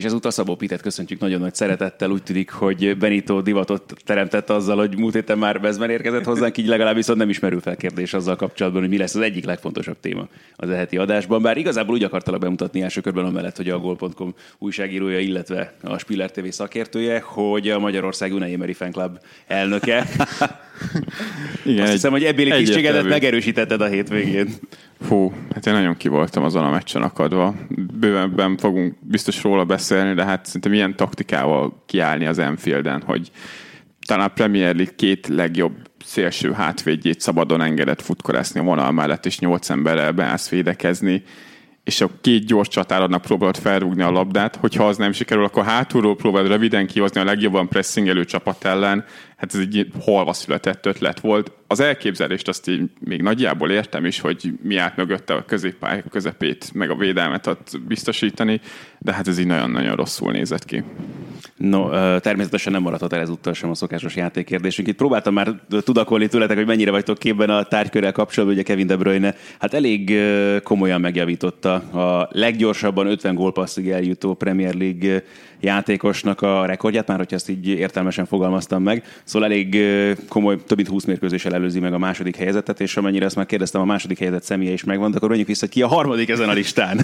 És ezúttal Szabó Pitet köszöntjük nagyon nagy szeretettel. Úgy tűnik, hogy Benito divatot teremtett azzal, hogy múlt héten már Bezmen érkezett hozzánk, így legalább viszont nem ismerül fel kérdés azzal kapcsolatban, hogy mi lesz az egyik legfontosabb téma az eheti adásban. Bár igazából úgy akartalak bemutatni első körben amellett, hogy a Gol.com újságírója, illetve a Spiller TV szakértője, hogy a Magyarország Unai Emery Fan Club elnöke. Igen, Azt hiszem, hogy ebbéli kicsigedet megerősítetted a hétvégén. Fú, hát én nagyon kivoltam azon a meccsen akadva. Bővenben fogunk biztos róla beszélni, de hát szerintem ilyen taktikával kiállni az Enfielden, hogy talán a Premier League két legjobb szélső hátvédjét szabadon engedett futkorászni a vonal mellett, és nyolc emberrel beállsz védekezni, és a két gyors csatáradnak próbálod felrúgni a labdát, hogyha az nem sikerül, akkor hátulról próbálod röviden kihozni a legjobban pressingelő csapat ellen, hát ez egy holva született ötlet volt. Az elképzelést azt így még nagyjából értem is, hogy mi állt mögötte a középpály közepét, meg a védelmet ott biztosítani, de hát ez így nagyon-nagyon rosszul nézett ki. No, természetesen nem maradhat el ezúttal sem a szokásos játékkérdésünk. Itt próbáltam már tudakolni tőletek, hogy mennyire vagytok képben a tárgykörrel kapcsolatban, ugye Kevin De Bruyne, hát elég komolyan megjavította a leggyorsabban 50 gólpasszig eljutó Premier League játékosnak a rekordját, már hogyha ezt így értelmesen fogalmaztam meg. Szóval elég komoly, több mint 20 mérkőzéssel előzi meg a második helyezetet, és amennyire ezt már kérdeztem, a második helyzet személye is megvan, akkor mondjuk vissza, ki a harmadik ezen a listán.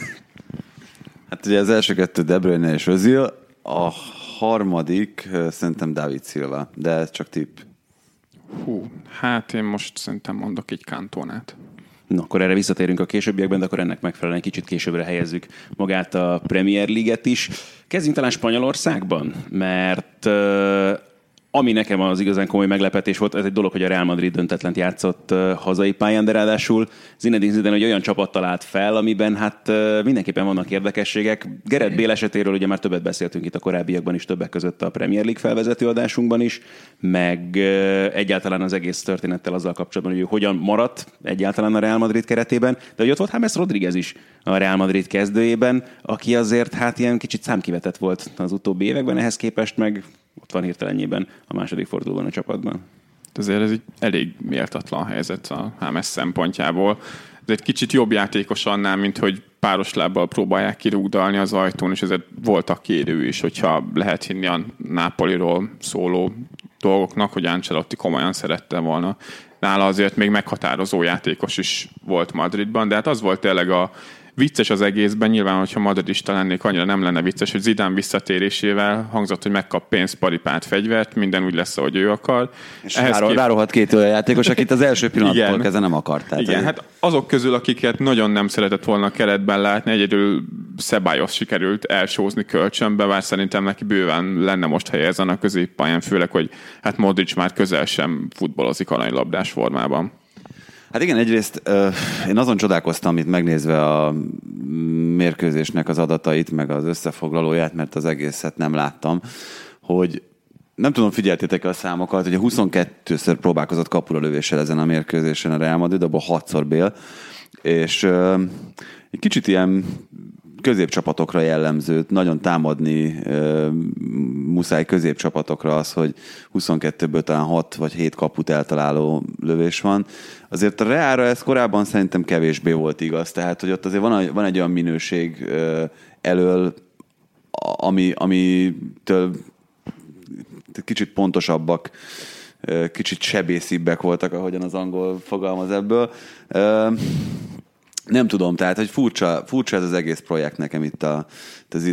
Hát ugye az első kettő De Bruyne és Özil, a harmadik szerintem David Silva, de ez csak tipp. Hú, hát én most szerintem mondok egy kantonát. Na, akkor erre visszatérünk a későbbiekben, de akkor ennek megfelelően kicsit későbbre helyezzük magát a Premier League-et is. Kezdjünk talán Spanyolországban, mert ami nekem az igazán komoly meglepetés volt, ez egy dolog, hogy a Real Madrid döntetlent játszott hazai pályán, de ráadásul Zinedine Zidane egy olyan csapat talált fel, amiben hát mindenképpen vannak érdekességek. Gerett Bél esetéről ugye már többet beszéltünk itt a korábbiakban is, többek között a Premier League felvezető adásunkban is, meg egyáltalán az egész történettel azzal kapcsolatban, hogy hogyan maradt egyáltalán a Real Madrid keretében, de hogy ott volt James Rodriguez is a Real Madrid kezdőjében, aki azért hát ilyen kicsit számkivetett volt az utóbbi években, ehhez képest meg ott van hirtelenjében a második fordulóban a csapatban. Azért ez egy elég méltatlan helyzet a Hámes szempontjából. Ez egy kicsit jobb játékos annál, mint hogy páros lábbal próbálják kirúgdalni az ajtón, és ezért voltak kérő is, hogyha lehet hinni a Nápoliról szóló dolgoknak, hogy Ancelotti komolyan szerette volna. Nála azért még meghatározó játékos is volt Madridban, de hát az volt tényleg a vicces az egészben, nyilván, hogyha madridista lennék, annyira nem lenne vicces, hogy Zidán visszatérésével hangzott, hogy megkap pénzt, paripát, fegyvert, minden úgy lesz, ahogy ő akar. És Ehhez kép... rárohat két olyan játékos, akit az első pillanattól kezdve nem akart. Tehát Igen, ez... hát azok közül, akiket nagyon nem szeretett volna keretben látni, egyedül Szebályos sikerült elsózni kölcsönbe, bár szerintem neki bőven lenne most helye ezen a középpályán, főleg, hogy hát Modric már közel sem futballozik aranylabdás formában. Hát igen, egyrészt én azon csodálkoztam itt megnézve a mérkőzésnek az adatait, meg az összefoglalóját, mert az egészet nem láttam, hogy nem tudom, figyeltétek a számokat, hogy a 22-ször próbálkozott kapura lövéssel ezen a mérkőzésen a Real Madrid, abból 6-szor Bél, és egy kicsit ilyen középcsapatokra jellemző, nagyon támadni uh, muszáj középcsapatokra az, hogy 22-ből talán 6 vagy 7 kaput eltaláló lövés van. Azért a Reára ez korábban szerintem kevésbé volt igaz, tehát hogy ott azért van, van egy olyan minőség elől, ami, amitől kicsit pontosabbak, kicsit sebészibbek voltak, ahogyan az angol fogalmaz ebből. Nem tudom, tehát, hogy furcsa, furcsa ez az egész projekt nekem itt a, az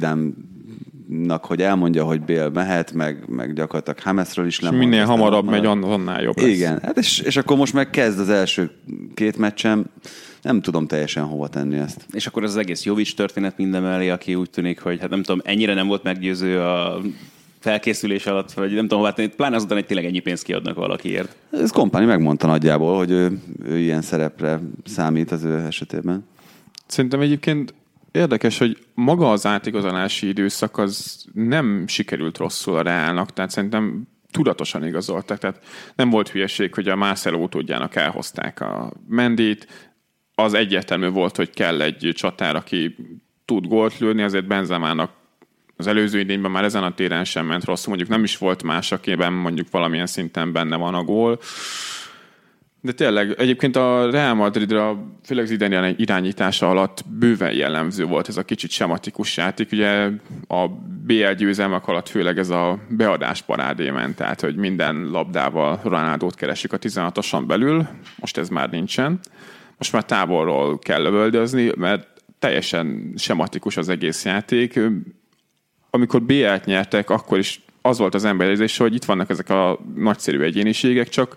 idánnak, hogy elmondja, hogy Bél mehet, meg, meg gyakorlatilag Hamesről is lemond. Minél hamarabb megy, annál jobb lesz. Igen, hát és, és akkor most meg kezd az első két meccsem, nem tudom teljesen hova tenni ezt. És akkor ez az egész Jovics történet mellé, aki úgy tűnik, hogy hát nem tudom, ennyire nem volt meggyőző a felkészülés alatt, vagy nem tudom hová tenni, pláne azután, hogy tényleg ennyi pénzt kiadnak valakiért. Ez kompani megmondta nagyjából, hogy ő, ő ilyen szerepre számít az ő esetében. Szerintem egyébként érdekes, hogy maga az átigazolási időszak az nem sikerült rosszul a Reálnak, tehát szerintem tudatosan igazoltak. Tehát nem volt hülyeség, hogy a Marcelo utódjának elhozták a Mendit, az egyértelmű volt, hogy kell egy csatár, aki tud gólt lőni, azért Benzemának az előző idényben már ezen a téren sem ment rosszul, mondjuk nem is volt más, akiben mondjuk valamilyen szinten benne van a gól. De tényleg, egyébként a Real Madridra, főleg Zidane irányítása alatt bőven jellemző volt ez a kicsit sematikus játék. Ugye a BL győzelmek alatt főleg ez a beadás parádé ment, tehát hogy minden labdával Ronaldót keresik a 16-oson belül, most ez már nincsen. Most már távolról kell lövöldözni, mert teljesen sematikus az egész játék. Amikor BL-t nyertek, akkor is az volt az emberérzés, hogy itt vannak ezek a nagyszerű egyéniségek, csak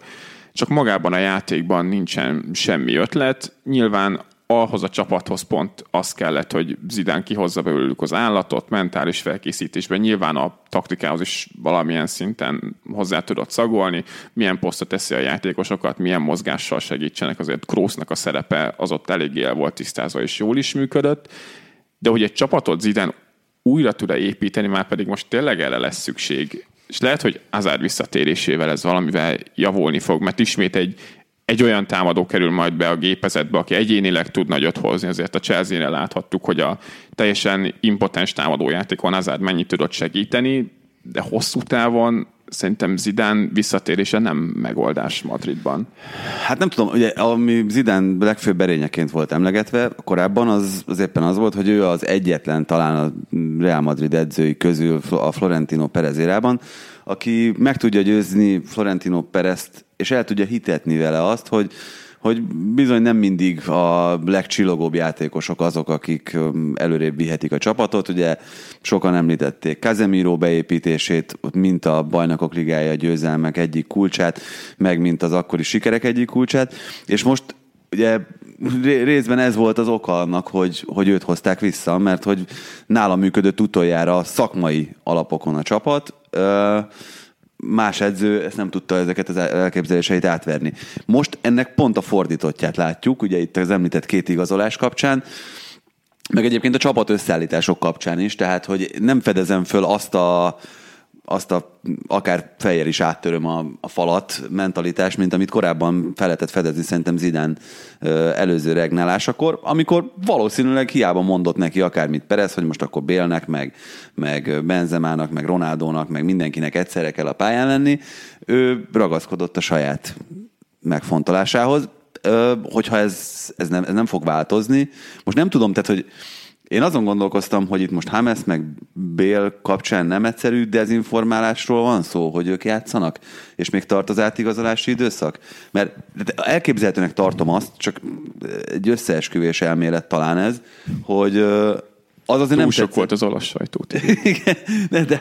csak magában a játékban nincsen semmi ötlet. Nyilván ahhoz a csapathoz pont az kellett, hogy Zidán kihozza belőlük az állatot, mentális felkészítésben. Nyilván a taktikához is valamilyen szinten hozzá tudott szagolni, milyen posztot teszi a játékosokat, milyen mozgással segítsenek. Azért Krósznak a szerepe az ott eléggé el volt tisztázva, és jól is működött. De hogy egy csapatot Zidán újra tud-e építeni, már pedig most tényleg erre lesz szükség és lehet, hogy Azár visszatérésével ez valamivel javulni fog, mert ismét egy, egy olyan támadó kerül majd be a gépezetbe, aki egyénileg tud nagyot hozni, azért a Chelsea-nél láthattuk, hogy a teljesen impotens támadójátékon Azár mennyit tudott segíteni, de hosszú távon szerintem Zidán visszatérése nem megoldás Madridban. Hát nem tudom, ugye ami Zidán legfőbb berényeként volt emlegetve korábban, az, az éppen az volt, hogy ő az egyetlen talán a Real Madrid edzői közül a Florentino Perez érában, aki meg tudja győzni Florentino Perezt, és el tudja hitetni vele azt, hogy hogy bizony nem mindig a legcsillogóbb játékosok azok, akik előrébb vihetik a csapatot. Ugye sokan említették Casemiro beépítését, mint a bajnokok ligája győzelmek egyik kulcsát, meg mint az akkori sikerek egyik kulcsát, és most ugye részben ez volt az oka annak, hogy, hogy őt hozták vissza, mert hogy nála működött utoljára szakmai alapokon a csapat, más edző ezt nem tudta ezeket az elképzeléseit átverni. Most ennek pont a fordítottját látjuk, ugye itt az említett két igazolás kapcsán, meg egyébként a csapat összeállítások kapcsán is, tehát hogy nem fedezem föl azt a azt a akár fejjel is áttöröm a, a falat mentalitás, mint amit korábban fel lehetett fedezni szerintem Zidán előző regnálásakor, amikor valószínűleg hiába mondott neki akármit Perez, hogy most akkor Bélnek, meg, meg Benzemának, meg Ronaldónak, meg mindenkinek egyszerre kell a pályán lenni, ő ragaszkodott a saját megfontolásához. Hogyha ez, ez, nem, ez nem fog változni, most nem tudom, tehát hogy én azon gondolkoztam, hogy itt most Hames meg Bél kapcsán nem egyszerű dezinformálásról van szó, hogy ők játszanak, és még tart az átigazolási időszak? Mert elképzelhetőnek tartom azt, csak egy összeesküvés elmélet talán ez, hogy az azért Túl nem sok tetszett. volt az olasz sajtót. Igen, de, de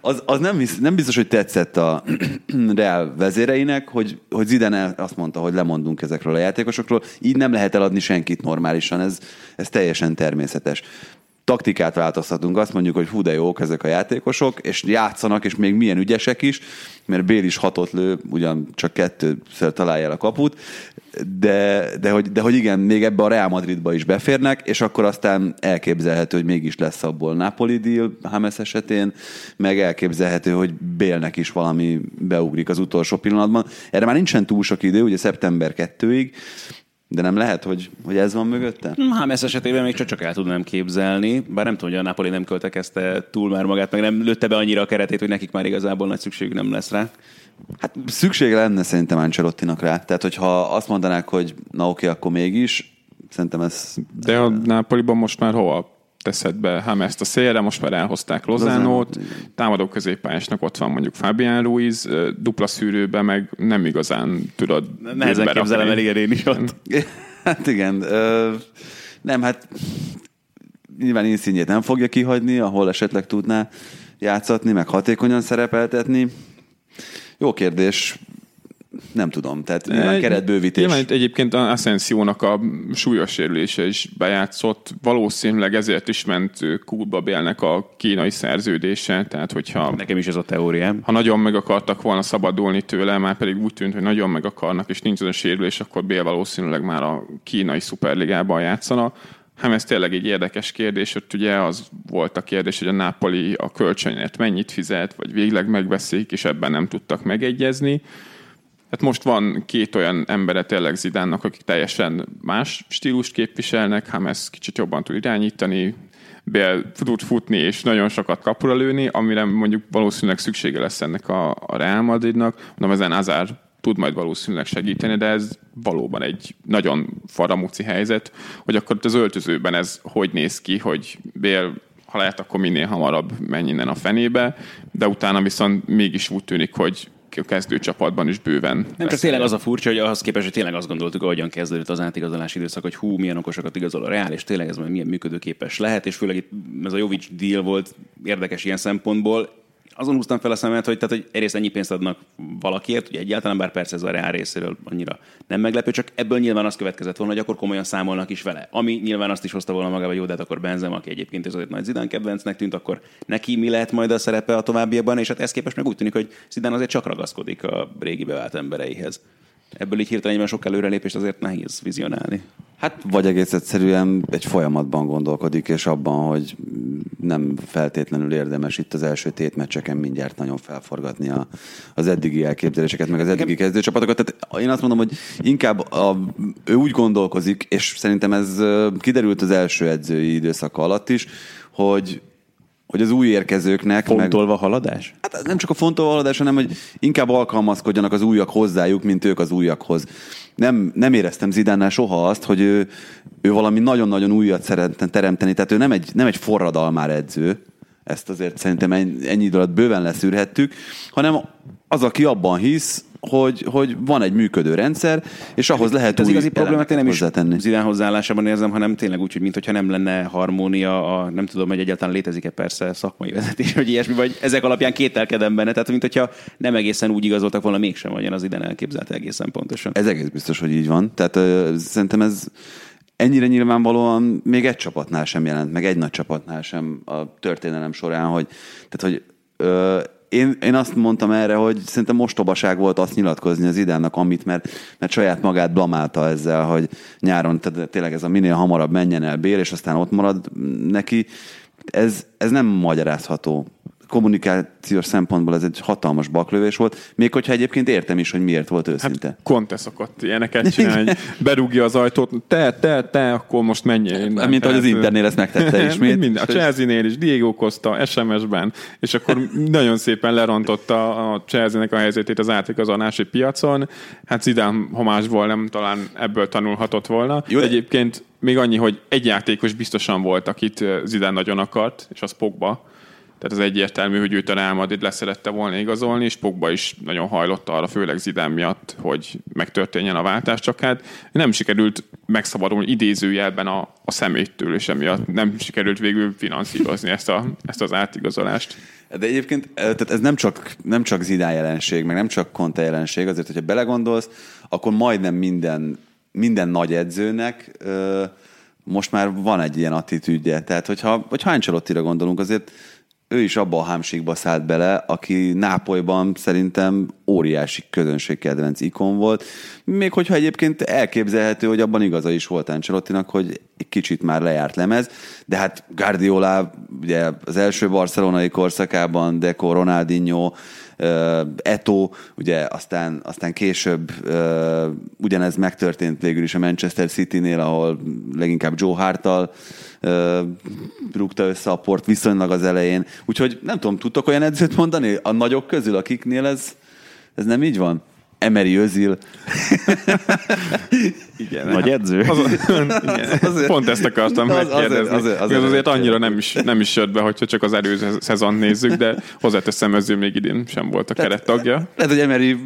az, az nem, biztos, nem biztos, hogy tetszett a Real vezéreinek, hogy, hogy Zidane azt mondta, hogy lemondunk ezekről a játékosokról. Így nem lehet eladni senkit normálisan, ez, ez teljesen természetes taktikát változtatunk, azt mondjuk, hogy hú de jók ezek a játékosok, és játszanak, és még milyen ügyesek is, mert Bél is hatott lő, ugyan csak kettőször találja el a kaput, de, de, hogy, de hogy igen, még ebbe a Real Madridba is beférnek, és akkor aztán elképzelhető, hogy mégis lesz abból Napoli deal Hames esetén, meg elképzelhető, hogy Bélnek is valami beugrik az utolsó pillanatban. Erre már nincsen túl sok idő, ugye szeptember 2-ig, de nem lehet, hogy, hogy ez van mögötte? Hámes esetében még csak, csak el tudnám képzelni, bár nem tudom, hogy a Napoli nem költekezte túl már magát, meg nem lőtte be annyira a keretét, hogy nekik már igazából nagy szükség nem lesz rá. Hát szükség lenne szerintem Ancelottinak rá. Tehát, hogyha azt mondanák, hogy na oké, akkor mégis, szerintem ez... De a Napoliban most már hova teszed be ezt a szélre, most már elhozták Lozánót, támadó középpályásnak ott van mondjuk Fabián Ruiz, dupla szűrőbe meg nem igazán tudod Nehezen képzelem el, igen, én is ott. Hát igen, nem, hát nyilván Inszínjét nem fogja kihagyni, ahol esetleg tudná játszatni, meg hatékonyan szerepeltetni. Jó kérdés, nem tudom, tehát nyilván keretbővítés. Nyilván egyébként Ascensiónak a súlyos sérülése is bejátszott, valószínűleg ezért is ment Kútba Bélnek a kínai szerződése, tehát hogyha... Nekem is ez a teóriám. Ha nagyon meg akartak volna szabadulni tőle, már pedig úgy tűnt, hogy nagyon meg akarnak, és nincs az a sérülés, akkor Bél valószínűleg már a kínai szuperligában játszana. Hát ez tényleg egy érdekes kérdés, ott ugye az volt a kérdés, hogy a Napoli a kölcsönért mennyit fizet, vagy végleg megbeszélik, és ebben nem tudtak megegyezni. Hát most van két olyan embere tényleg Zidánnak, akik teljesen más stílust képviselnek, Hames kicsit jobban tud irányítani, Bél tud futni és nagyon sokat kapura lőni, amire mondjuk valószínűleg szüksége lesz ennek a, a Real Madridnak. Mondom, ezen Azár tud majd valószínűleg segíteni, de ez valóban egy nagyon faramúci helyzet, hogy akkor az öltözőben ez hogy néz ki, hogy Bél ha lehet, akkor minél hamarabb menj a fenébe, de utána viszont mégis úgy tűnik, hogy a kezdőcsapatban is bőven. Nem csak tényleg az a furcsa, hogy ahhoz képest, hogy tényleg azt gondoltuk, ahogyan kezdődött az átigazolási időszak, hogy hú, milyen okosokat igazol a Reál, és tényleg ez majd milyen működőképes lehet, és főleg itt ez a Jovic deal volt érdekes ilyen szempontból azon húztam fel a szemet, hogy, tehát, hogy egyrészt ennyi pénzt adnak valakiért, ugye egyáltalán, bár persze ez a reál részéről annyira nem meglepő, csak ebből nyilván az következett volna, hogy akkor komolyan számolnak is vele. Ami nyilván azt is hozta volna hogy jó, de hát akkor Benzem, aki egyébként azért nagy Zidán kedvencnek tűnt, akkor neki mi lehet majd a szerepe a továbbiakban, és hát ez képest meg úgy tűnik, hogy Zidán azért csak ragaszkodik a régi bevált embereihez. Ebből így hirtelen sok előrelépést azért nehéz vizionálni. Hát vagy egész egyszerűen egy folyamatban gondolkodik, és abban, hogy nem feltétlenül érdemes itt az első tétmeccseken mindjárt nagyon felforgatni a, az eddigi elképzeléseket, meg az eddigi kezdőcsapatokat. Tehát én azt mondom, hogy inkább a, ő úgy gondolkozik, és szerintem ez kiderült az első edzői időszaka alatt is, hogy hogy az új érkezőknek... Fontolva meg, haladás? Hát nem csak a fontolva haladás, hanem hogy inkább alkalmazkodjanak az újak hozzájuk, mint ők az újakhoz. Nem, nem éreztem Zidánnál soha azt, hogy ő, ő valami nagyon-nagyon újat szeretne teremteni, tehát ő nem egy, nem egy forradalmár edző, ezt azért szerintem ennyi idő alatt bőven leszűrhettük, hanem az, aki abban hisz, hogy, hogy van egy működő rendszer, és ahhoz lehet az igazi problémát én nem is Zidán hozzáállásában érzem, hanem tényleg úgy, hogy mintha nem lenne harmónia, a, nem tudom, hogy egyáltalán létezik-e persze szakmai vezetés, hogy ilyesmi, vagy ezek alapján kételkedem benne, tehát mint hogyha nem egészen úgy igazoltak volna, mégsem vagyon az idén elképzelt egészen pontosan. Ez egész biztos, hogy így van. Tehát ö, szerintem ez ennyire nyilvánvalóan még egy csapatnál sem jelent, meg egy nagy csapatnál sem a történelem során, hogy, tehát, hogy ö, én, én azt mondtam erre, hogy szerintem mostobaság volt azt nyilatkozni az idának, amit, mert, mert saját magát blamálta ezzel, hogy nyáron tehát tényleg ez a minél hamarabb menjen el Bél, és aztán ott marad neki. Ez, ez nem magyarázható kommunikációs szempontból ez egy hatalmas baklövés volt, még hogyha egyébként értem is, hogy miért volt őszinte. Hát Conte szokott ilyeneket csinálni, hogy berúgja az ajtót, te, te, te, akkor most menjél innen. Mint ahogy az Internél ezt megtette ismét. Minden, a Chelsea-nél is, Diego Costa, SMS-ben, és akkor nagyon szépen lerontotta a Chelsea-nek a helyzetét az átigazolási piacon. Hát Zidane homásból nem talán ebből tanulhatott volna. Jó, Egyébként még annyi, hogy egy játékos biztosan volt, akit Zidane nagyon akart, és az Pogba tehát az egyértelmű, hogy őt a Real Madrid leszerette volna igazolni, és Pogba is nagyon hajlott arra, főleg Zidán miatt, hogy megtörténjen a váltás, csak hát nem sikerült megszabadulni idézőjelben a, a szeméttől, és emiatt nem sikerült végül finanszírozni ezt, a, ezt az átigazolást. De egyébként eh, tehát ez nem csak, nem csak Zidán jelenség, meg nem csak Conte jelenség, azért, hogyha belegondolsz, akkor majdnem minden, minden nagy edzőnek ö, most már van egy ilyen attitűdje. Tehát, hogyha, hogyha Ancelotti-ra gondolunk, azért ő is abba a hámségba szállt bele, aki Nápolyban szerintem óriási közönségkedvenc ikon volt. Még hogyha egyébként elképzelhető, hogy abban igaza is volt Ancelottinak, hogy egy kicsit már lejárt lemez, de hát Guardiola ugye az első barcelonai korszakában, Deco, Ronaldinho, Eto, ugye aztán, aztán később ugyanez megtörtént végül is a Manchester City-nél, ahol leginkább Joe Hartal rúgta össze a port viszonylag az elején. Úgyhogy nem tudom, tudtok olyan edzőt mondani a nagyok közül, akiknél ez, ez nem így van? Emery Özil. igen. Nagy edző. Az, igen. Azért, Pont ezt akartam az, megkérdezni. Azért, azért, azért, azért annyira nem is, nem is jött be, hogyha csak az előző szezon nézzük, de hozzáteszem, Özil még idén sem volt a keret tagja. Lehet, hogy Emery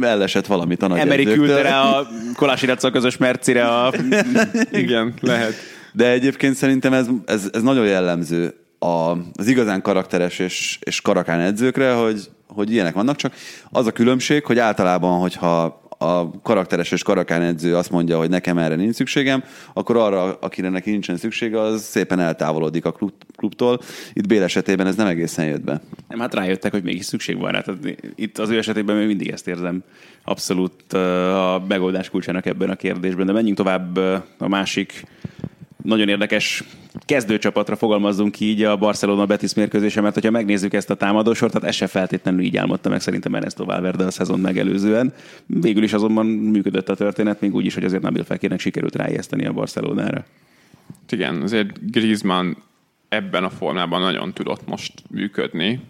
ellesett valamit a nagy Emery küldte rá a Kolási közös mercire a... igen, lehet. De egyébként szerintem ez, ez, ez nagyon jellemző a, az igazán karakteres és, és karakán edzőkre, hogy, hogy ilyenek vannak, csak az a különbség, hogy általában, hogyha a karakteres és karakán edző azt mondja, hogy nekem erre nincs szükségem, akkor arra, akire neki nincsen szüksége, az szépen eltávolodik a klub, klubtól. Itt Bél esetében ez nem egészen jött be. Nem, hát rájöttek, hogy mégis szükség van rá. Tehát itt az ő esetében még mindig ezt érzem abszolút a megoldás kulcsának ebben a kérdésben. De menjünk tovább a másik nagyon érdekes kezdőcsapatra fogalmazzunk így a Barcelona Betis mérkőzése, mert hogyha megnézzük ezt a támadósort, tehát ez se feltétlenül így álmodta meg szerintem Ernesto Valverde a szezon megelőzően. Végül is azonban működött a történet, még úgy is, hogy azért Nabil Fekérnek sikerült ráijeszteni a Barcelonára. Igen, azért Griezmann ebben a formában nagyon tudott most működni.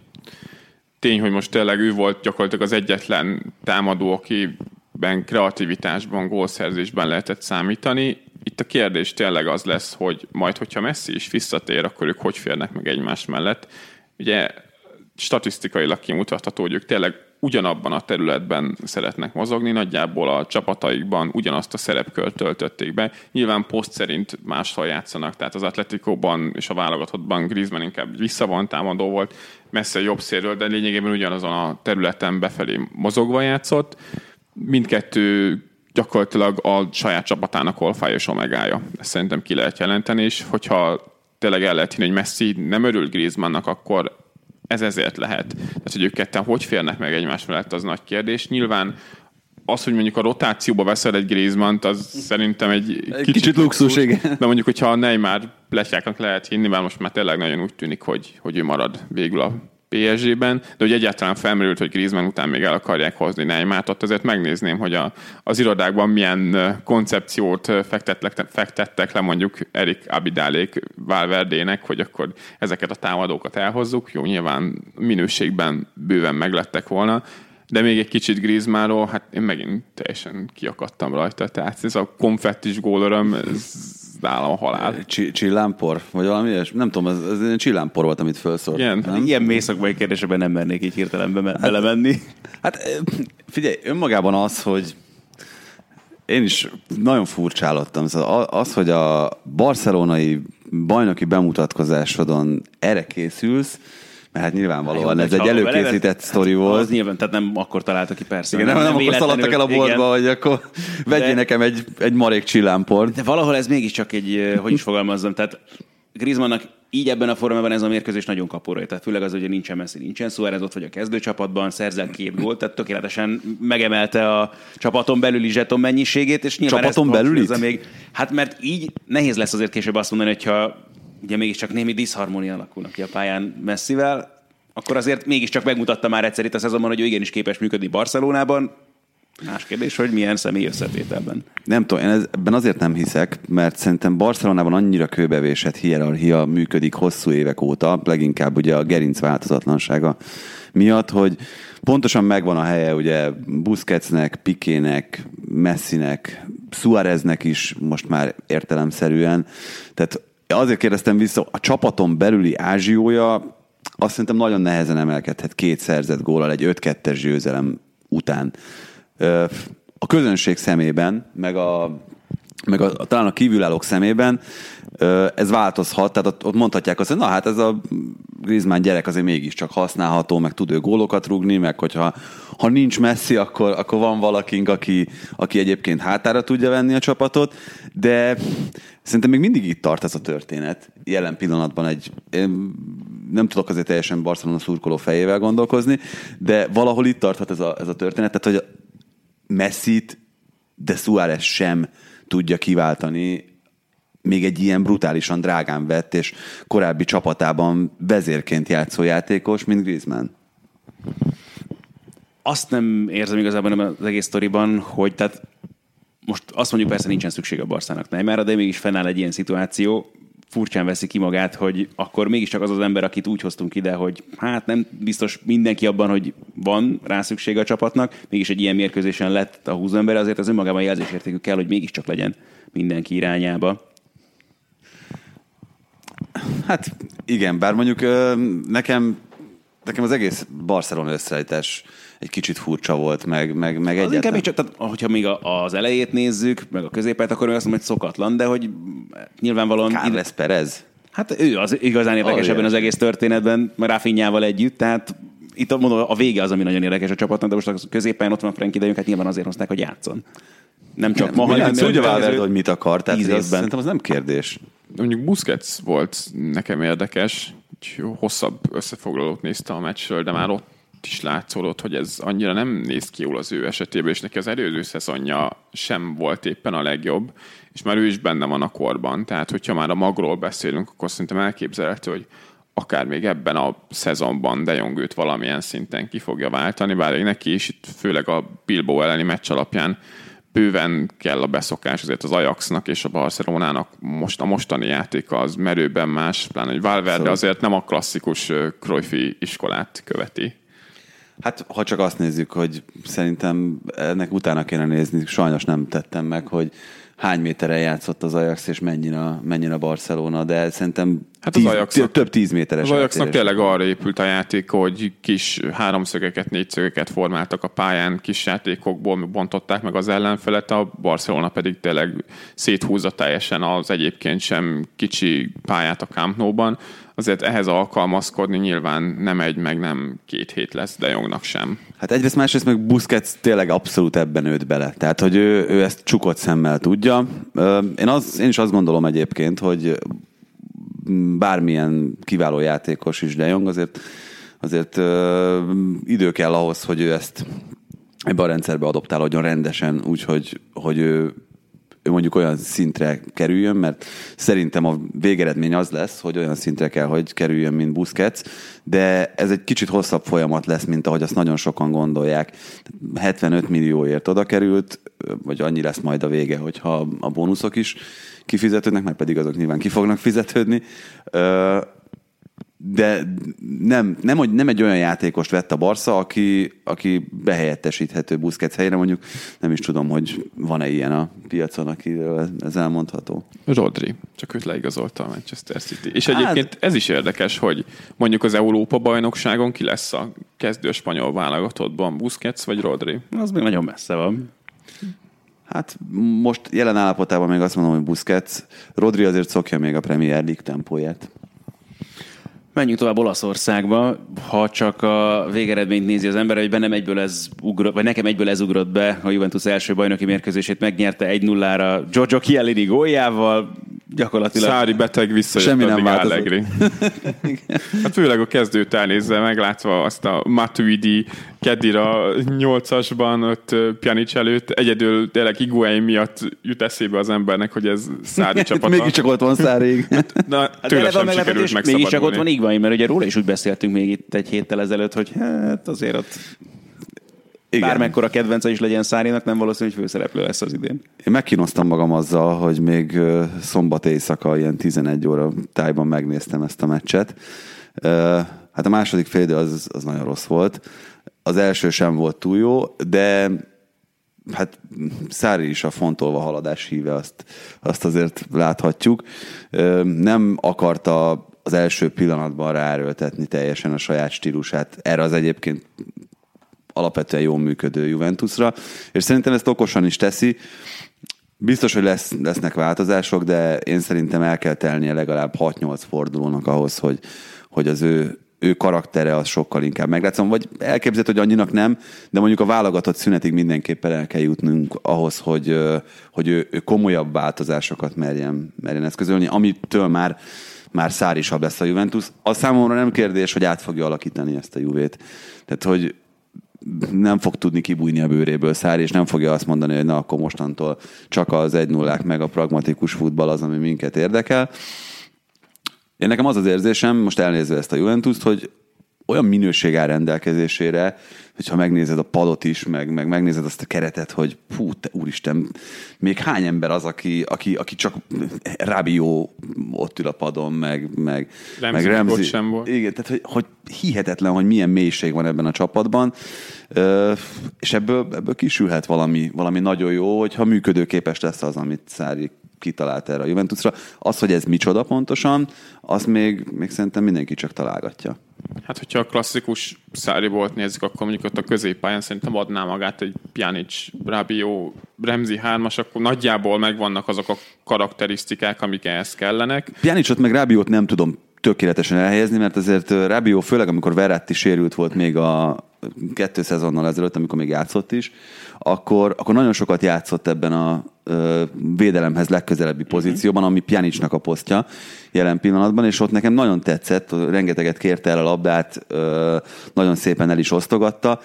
Tény, hogy most tényleg ő volt gyakorlatilag az egyetlen támadó, akiben kreativitásban, gólszerzésben lehetett számítani. Itt a kérdés tényleg az lesz, hogy majd, hogyha Messi is visszatér, akkor ők hogy férnek meg egymás mellett. Ugye statisztikailag kimutatható, hogy ők tényleg ugyanabban a területben szeretnek mozogni, nagyjából a csapataikban ugyanazt a szerepkört töltötték be. Nyilván poszt szerint máshol játszanak, tehát az Atletikóban és a válogatottban Griezmann inkább visszavon támadó volt, messze jobb szérről, de lényegében ugyanazon a területen befelé mozogva játszott. Mindkettő gyakorlatilag a saját csapatának olfája és omegája. Ezt szerintem ki lehet jelenteni, és hogyha tényleg el lehet hinni, hogy Messi nem örül Griezmannnak, akkor ez ezért lehet. Tehát, hogy ők ketten hogy férnek meg egymás mellett, az nagy kérdés. Nyilván az, hogy mondjuk a rotációba veszel egy Griezmann-t, az szerintem egy, egy kicsit, kicsit luxus, igen. De mondjuk, hogyha a Neymar pletyáknak lehet hinni, mert most már tényleg nagyon úgy tűnik, hogy, hogy ő marad végül a PSG-ben, de hogy egyáltalán felmerült, hogy Griezmann után még el akarják hozni Neymart, ott azért megnézném, hogy a, az irodákban milyen koncepciót fektettek, fektettek le mondjuk Erik Abidálék Valverdének, hogy akkor ezeket a támadókat elhozzuk. Jó, nyilván minőségben bőven meglettek volna, de még egy kicsit Griezmannról, hát én megint teljesen kiakadtam rajta. Tehát ez a konfettis gólöröm, ez nálam a halál. Csi- csillámpor? Vagy valami ilyes? Nem tudom, ez, ez csillámpor volt, amit felszólt. Igen. Nem? Ilyen mély szakmai kérdésekben nem mernék így hirtelen be, hát, belemenni. Hát figyelj, önmagában az, hogy én is nagyon furcsálottam. Szóval az, hogy a barcelonai bajnoki bemutatkozásodon erre készülsz, mert hát nyilvánvalóan hát, ez egy előkészített sztori volt. Az nyilván, tehát nem akkor találtak ki persze. Igen, nem, nem, nem akkor szaladtak el a boltba, igen. hogy akkor vegyél de, nekem egy, egy marék csillámport. De valahol ez mégiscsak egy, hogy is fogalmazzam, tehát Griezmannnak így ebben a formában ez a mérkőzés nagyon kapóra. Tehát főleg az, hogy nincsen Messi, nincsen szó, ez ott vagy a kezdőcsapatban, szerzel két gólt, tehát tökéletesen megemelte a csapaton belüli zseton mennyiségét, és nyilván csapaton belüli? még, hát mert így nehéz lesz azért később azt mondani, hogyha ugye mégiscsak némi diszharmónia alakulnak ki a pályán messzivel, akkor azért mégiscsak megmutatta már egyszer itt a szezonban, hogy ő igenis képes működni Barcelonában. Más kérdés, hogy milyen személy összetételben. Nem tudom, én ebben azért nem hiszek, mert szerintem Barcelonában annyira kőbevésett hierarchia működik hosszú évek óta, leginkább ugye a gerinc változatlansága miatt, hogy pontosan megvan a helye ugye Busquetsnek, Pikének, Messinek, Suáreznek is most már értelemszerűen. Tehát azért kérdeztem vissza, a csapaton belüli ázsiója azt szerintem nagyon nehezen emelkedhet két szerzett gólal egy 5-2-es győzelem után. A közönség szemében, meg a meg a, talán a kívülállók szemében ez változhat, tehát ott, ott mondhatják azt, hogy na hát ez a Griezmann gyerek azért mégiscsak használható, meg tud ő gólokat rugni, meg hogyha ha nincs messzi, akkor, akkor van valakink, aki, aki egyébként hátára tudja venni a csapatot, de szerintem még mindig itt tart ez a történet. Jelen pillanatban egy, én nem tudok azért teljesen Barcelona szurkoló fejével gondolkozni, de valahol itt tarthat ez a, ez a történet, tehát hogy Messi-t, de Suárez sem tudja kiváltani még egy ilyen brutálisan drágán vett és korábbi csapatában vezérként játszó játékos, mint Griezmann. Azt nem érzem igazából az egész sztoriban, hogy tehát most azt mondjuk persze nincsen szükség a Barszának Neymarra, de mégis fennáll egy ilyen szituáció, furcsán veszi ki magát, hogy akkor mégiscsak az az ember, akit úgy hoztunk ide, hogy hát nem biztos mindenki abban, hogy van rá szüksége a csapatnak, mégis egy ilyen mérkőzésen lett a húzóember, azért az önmagában jelzésértékű kell, hogy mégiscsak legyen mindenki irányába. Hát igen, bár mondjuk nekem, nekem az egész Barcelona összeállítás egy kicsit furcsa volt, meg, meg, meg az inkább csak, tehát, hogyha még az elejét nézzük, meg a középet, akkor azt mondom, hogy szokatlan, de hogy nyilvánvalóan... Carles Perez? Hát ő az igazán érdekes ebben az egész történetben, Rafinhával együtt, tehát itt mondom, a vége az, ami nagyon érdekes a csapatnak, de most a középen ott van Frankie, de hát nyilván azért hozták, hogy játszon. Nem csak ma, hanem... Tudja Valverde, hogy mit akar, tehát az, szerintem az nem kérdés. Mondjuk Busquets volt nekem érdekes, hosszabb összefoglalót nézte a meccsről, de már ott is látszódott, hogy ez annyira nem néz ki jól az ő esetében, és neki az előző szezonja sem volt éppen a legjobb, és már ő is benne van a korban. Tehát, hogyha már a magról beszélünk, akkor szerintem elképzelhető, hogy akár még ebben a szezonban De Jong őt valamilyen szinten ki fogja váltani, bár neki is itt főleg a Bilbo elleni meccs alapján bőven kell a beszokás azért az Ajaxnak és a Barcelonának most a mostani játék az merőben más, pláne hogy Valverde szóval. azért nem a klasszikus Cruyffi iskolát követi. Hát, ha csak azt nézzük, hogy szerintem ennek utána kéne nézni, sajnos nem tettem meg, hogy hány méterre játszott az Ajax, és mennyire, mennyire Barcelona, de szerintem hát tíz, az Ajax több tíz méteres. Az Ajaxnak tényleg arra épült a játék, hogy kis háromszögeket, négyszögeket formáltak a pályán, kis játékokból bontották meg az ellenfelet, a Barcelona pedig tényleg széthúzza teljesen az egyébként sem kicsi pályát a Camp Nou-ban azért ehhez alkalmazkodni nyilván nem egy, meg nem két hét lesz De Jongnak sem. Hát egyrészt, másrészt meg Busquets tényleg abszolút ebben őt bele. Tehát, hogy ő, ő ezt csukott szemmel tudja. Én, az, én is azt gondolom egyébként, hogy bármilyen kiváló játékos is De Jong, azért, azért idő kell ahhoz, hogy ő ezt ebbe a rendszerbe adoptálódjon rendesen, úgyhogy hogy ő ő mondjuk olyan szintre kerüljön, mert szerintem a végeredmény az lesz, hogy olyan szintre kell, hogy kerüljön, mint Busquets, de ez egy kicsit hosszabb folyamat lesz, mint ahogy azt nagyon sokan gondolják. 75 millióért oda került, vagy annyi lesz majd a vége, hogyha a bónuszok is kifizetődnek, mert pedig azok nyilván ki fognak fizetődni de nem, nem, nem egy olyan játékost vett a Barca, aki, aki behelyettesíthető Busquets helyre, mondjuk nem is tudom, hogy van-e ilyen a piacon, akiről ez elmondható. Rodri, csak őt leigazolta a Manchester City. És hát... egyébként ez is érdekes, hogy mondjuk az Európa bajnokságon ki lesz a kezdő spanyol válogatottban, Busquets vagy Rodri? Az még nagyon messze van. Hát most jelen állapotában még azt mondom, hogy Busquets. Rodri azért szokja még a Premier League tempóját. Menjünk tovább Olaszországba, ha csak a végeredményt nézi az ember, hogy bennem egyből ez ugrott, vagy nekem egyből ez ugrott be, a Juventus első bajnoki mérkőzését megnyerte 1-0-ra Giorgio Chiellini góljával, gyakorlatilag... Szári beteg visszajött Semmi nem Allegri. hát főleg a kezdőt elnézve, meglátva azt a Matuidi Kedira 8-asban, ott Pjanic előtt, egyedül tényleg Higuain miatt jut eszébe az embernek, hogy ez Szári csapata. Mégiscsak ott van Szári. Na, tőle sem sikerült Mégiscsak ott van Higuain, mert ugye róla is úgy beszéltünk még itt egy héttel ezelőtt, hogy hát azért ott igen. Bármekkora kedvence is legyen Szárinak, nem valószínű, hogy főszereplő lesz az idén. Én megkínosztam magam azzal, hogy még szombat éjszaka, ilyen 11 óra tájban megnéztem ezt a meccset. Hát a második fél az, az nagyon rossz volt. Az első sem volt túl jó, de hát Szári is a fontolva haladás híve, azt, azt azért láthatjuk. Nem akarta az első pillanatban ráerőltetni teljesen a saját stílusát. Erre az egyébként alapvetően jól működő Juventusra, és szerintem ezt okosan is teszi. Biztos, hogy lesz, lesznek változások, de én szerintem el kell telnie legalább 6-8 fordulónak ahhoz, hogy, hogy az ő, ő karaktere az sokkal inkább meglátszom, vagy elképzelhető, hogy annyinak nem, de mondjuk a válogatott szünetig mindenképpen el kell jutnunk ahhoz, hogy, hogy ő, ő komolyabb változásokat merjen, merjen eszközölni, amitől már már szárisabb lesz a Juventus. A számomra nem kérdés, hogy át fogja alakítani ezt a Juvét. Tehát, hogy nem fog tudni kibújni a bőréből szár, és nem fogja azt mondani, hogy na, akkor mostantól csak az egy nullák meg a pragmatikus futball az, ami minket érdekel. Én nekem az az érzésem, most elnézve ezt a Juventus-t, hogy olyan minőség áll rendelkezésére, hogyha megnézed a padot is, meg, meg megnézed azt a keretet, hogy fú, te úristen, még hány ember az, aki, aki, aki csak Rabió ott ül a padon, meg, meg, Remzi meg Remzi. sem volt. Igen, tehát hogy, hogy hihetetlen, hogy milyen mélység van ebben a csapatban, és ebből, ebből kisülhet valami, valami nagyon jó, hogyha működőképes lesz az, amit Szári kitalált erre a Juventusra. Az, hogy ez micsoda pontosan, az még, még szerintem mindenki csak találgatja. Hát, hogyha a klasszikus szári volt nézzük, akkor mondjuk ott a középpályán szerintem adná magát egy Pjanic, Rabió, Remzi hármas, akkor nagyjából megvannak azok a karakterisztikák, amik ehhez kellenek. Pjanicot meg Rabiót nem tudom tökéletesen elhelyezni, mert azért Rabió, főleg amikor Verratti sérült volt még a kettő szezonnal ezelőtt, amikor még játszott is, akkor, akkor nagyon sokat játszott ebben a ö, védelemhez legközelebbi mhm. pozícióban, ami Pjanicnak a posztja jelen pillanatban, és ott nekem nagyon tetszett, rengeteget kérte el a labdát, ö, nagyon szépen el is osztogatta.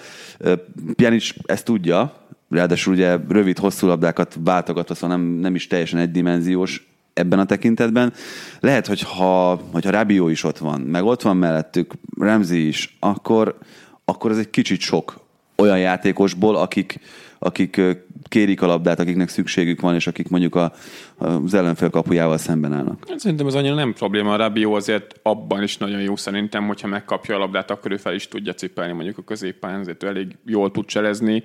Pjanic ezt tudja, ráadásul ugye rövid, hosszú labdákat váltogatva, szóval nem, nem is teljesen egydimenziós ebben a tekintetben. Lehet, hogy ha, hogyha Rabió is ott van, meg ott van mellettük Remzi is, akkor, akkor ez egy kicsit sok olyan játékosból, akik, akik kérik a labdát, akiknek szükségük van, és akik mondjuk a, az ellenfél kapujával szemben állnak. Hát Szerintem ez annyira nem probléma. A Rabió azért abban is nagyon jó szerintem, hogyha megkapja a labdát, akkor ő fel is tudja cipelni mondjuk a középpályán, azért elég jól tud cselezni.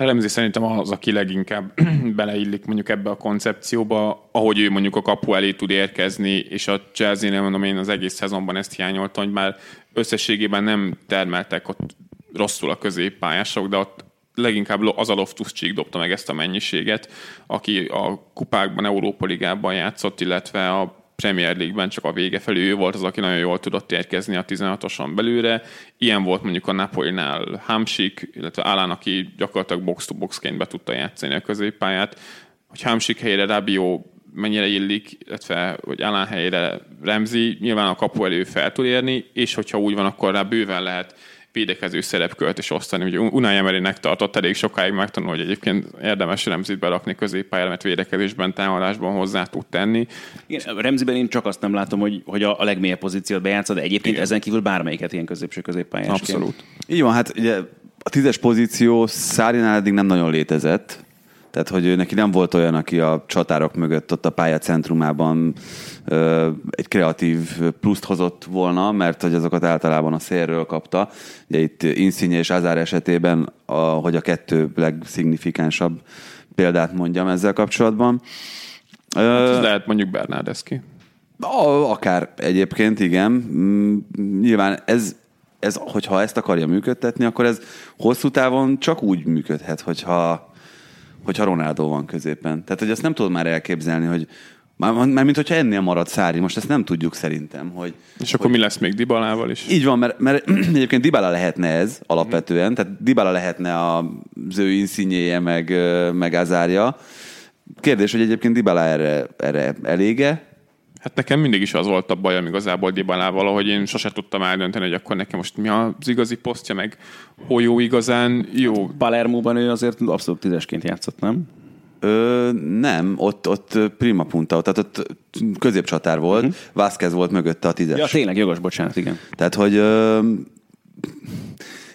Elemzi szerintem az, aki leginkább beleillik mondjuk ebbe a koncepcióba, ahogy ő mondjuk a kapu elé tud érkezni, és a Chelsea-nél mondom én az egész szezonban ezt hiányoltam, hogy már összességében nem termeltek ott rosszul a középpályások, de ott leginkább az a Loftus Cheek dobta meg ezt a mennyiséget, aki a kupákban, Európa Ligában játszott, illetve a Premier League-ben csak a vége felé ő volt az, aki nagyon jól tudott érkezni a 16-oson belőle. Ilyen volt mondjuk a Napolinál Hamsik, illetve Alán, aki gyakorlatilag box-to-boxként be tudta játszani a középpályát. Hogy Hamsik helyére Rabió mennyire illik, illetve hogy Alán helyére Remzi, nyilván a kapu elő fel tud érni, és hogyha úgy van, akkor rá bőven lehet védekező szerepkört is osztani. Ugye Unai Emerynek tartott elég sokáig megtanul, hogy egyébként érdemes Remzit berakni középpályára, mert védekezésben, támadásban hozzá tud tenni. Igen, Remziben én csak azt nem látom, hogy, hogy a, a legmélyebb pozíciót bejátszod, de egyébként Igen. ezen kívül bármelyiket ilyen középső középpályásként. Abszolút. Így van, hát ugye a tízes pozíció Szárinál eddig nem nagyon létezett, tehát, hogy ő neki nem volt olyan, aki a csatárok mögött ott a pálya centrumában ö, egy kreatív pluszt hozott volna, mert hogy azokat általában a szélről kapta. Ugye itt Insigne és Azár esetében, a, hogy a kettő legszignifikánsabb példát mondjam ezzel kapcsolatban. Hát ez lehet mondjuk Bernardeszki. Akár egyébként, igen. Mm, Nyilván ez, ez, hogyha ezt akarja működtetni, akkor ez hosszú távon csak úgy működhet, hogyha, hogyha Ronaldo van középen. Tehát, hogy azt nem tudod már elképzelni, hogy már, már mint hogyha ennél marad Szári, most ezt nem tudjuk szerintem, hogy, És akkor mi lesz még Dibalával is? így van, mert, mert egyébként Dybala lehetne ez alapvetően, tehát Dybala lehetne az ő inszínyéje, meg, meg Azárja. Kérdés, hogy egyébként Dybala erre, erre elége, Hát nekem mindig is az volt a bajom igazából Dybalával, hogy én sose tudtam eldönteni, hogy akkor nekem most mi az igazi posztja, meg hol jó igazán jó. Palermóban ő azért abszolút tízesként játszott, nem? Ö, nem, ott, ott prima punta, tehát ott középcsatár volt, uh-huh. Vázquez volt mögötte a tízes. Ja, tényleg, jogos, bocsánat, igen. Tehát, hogy ö,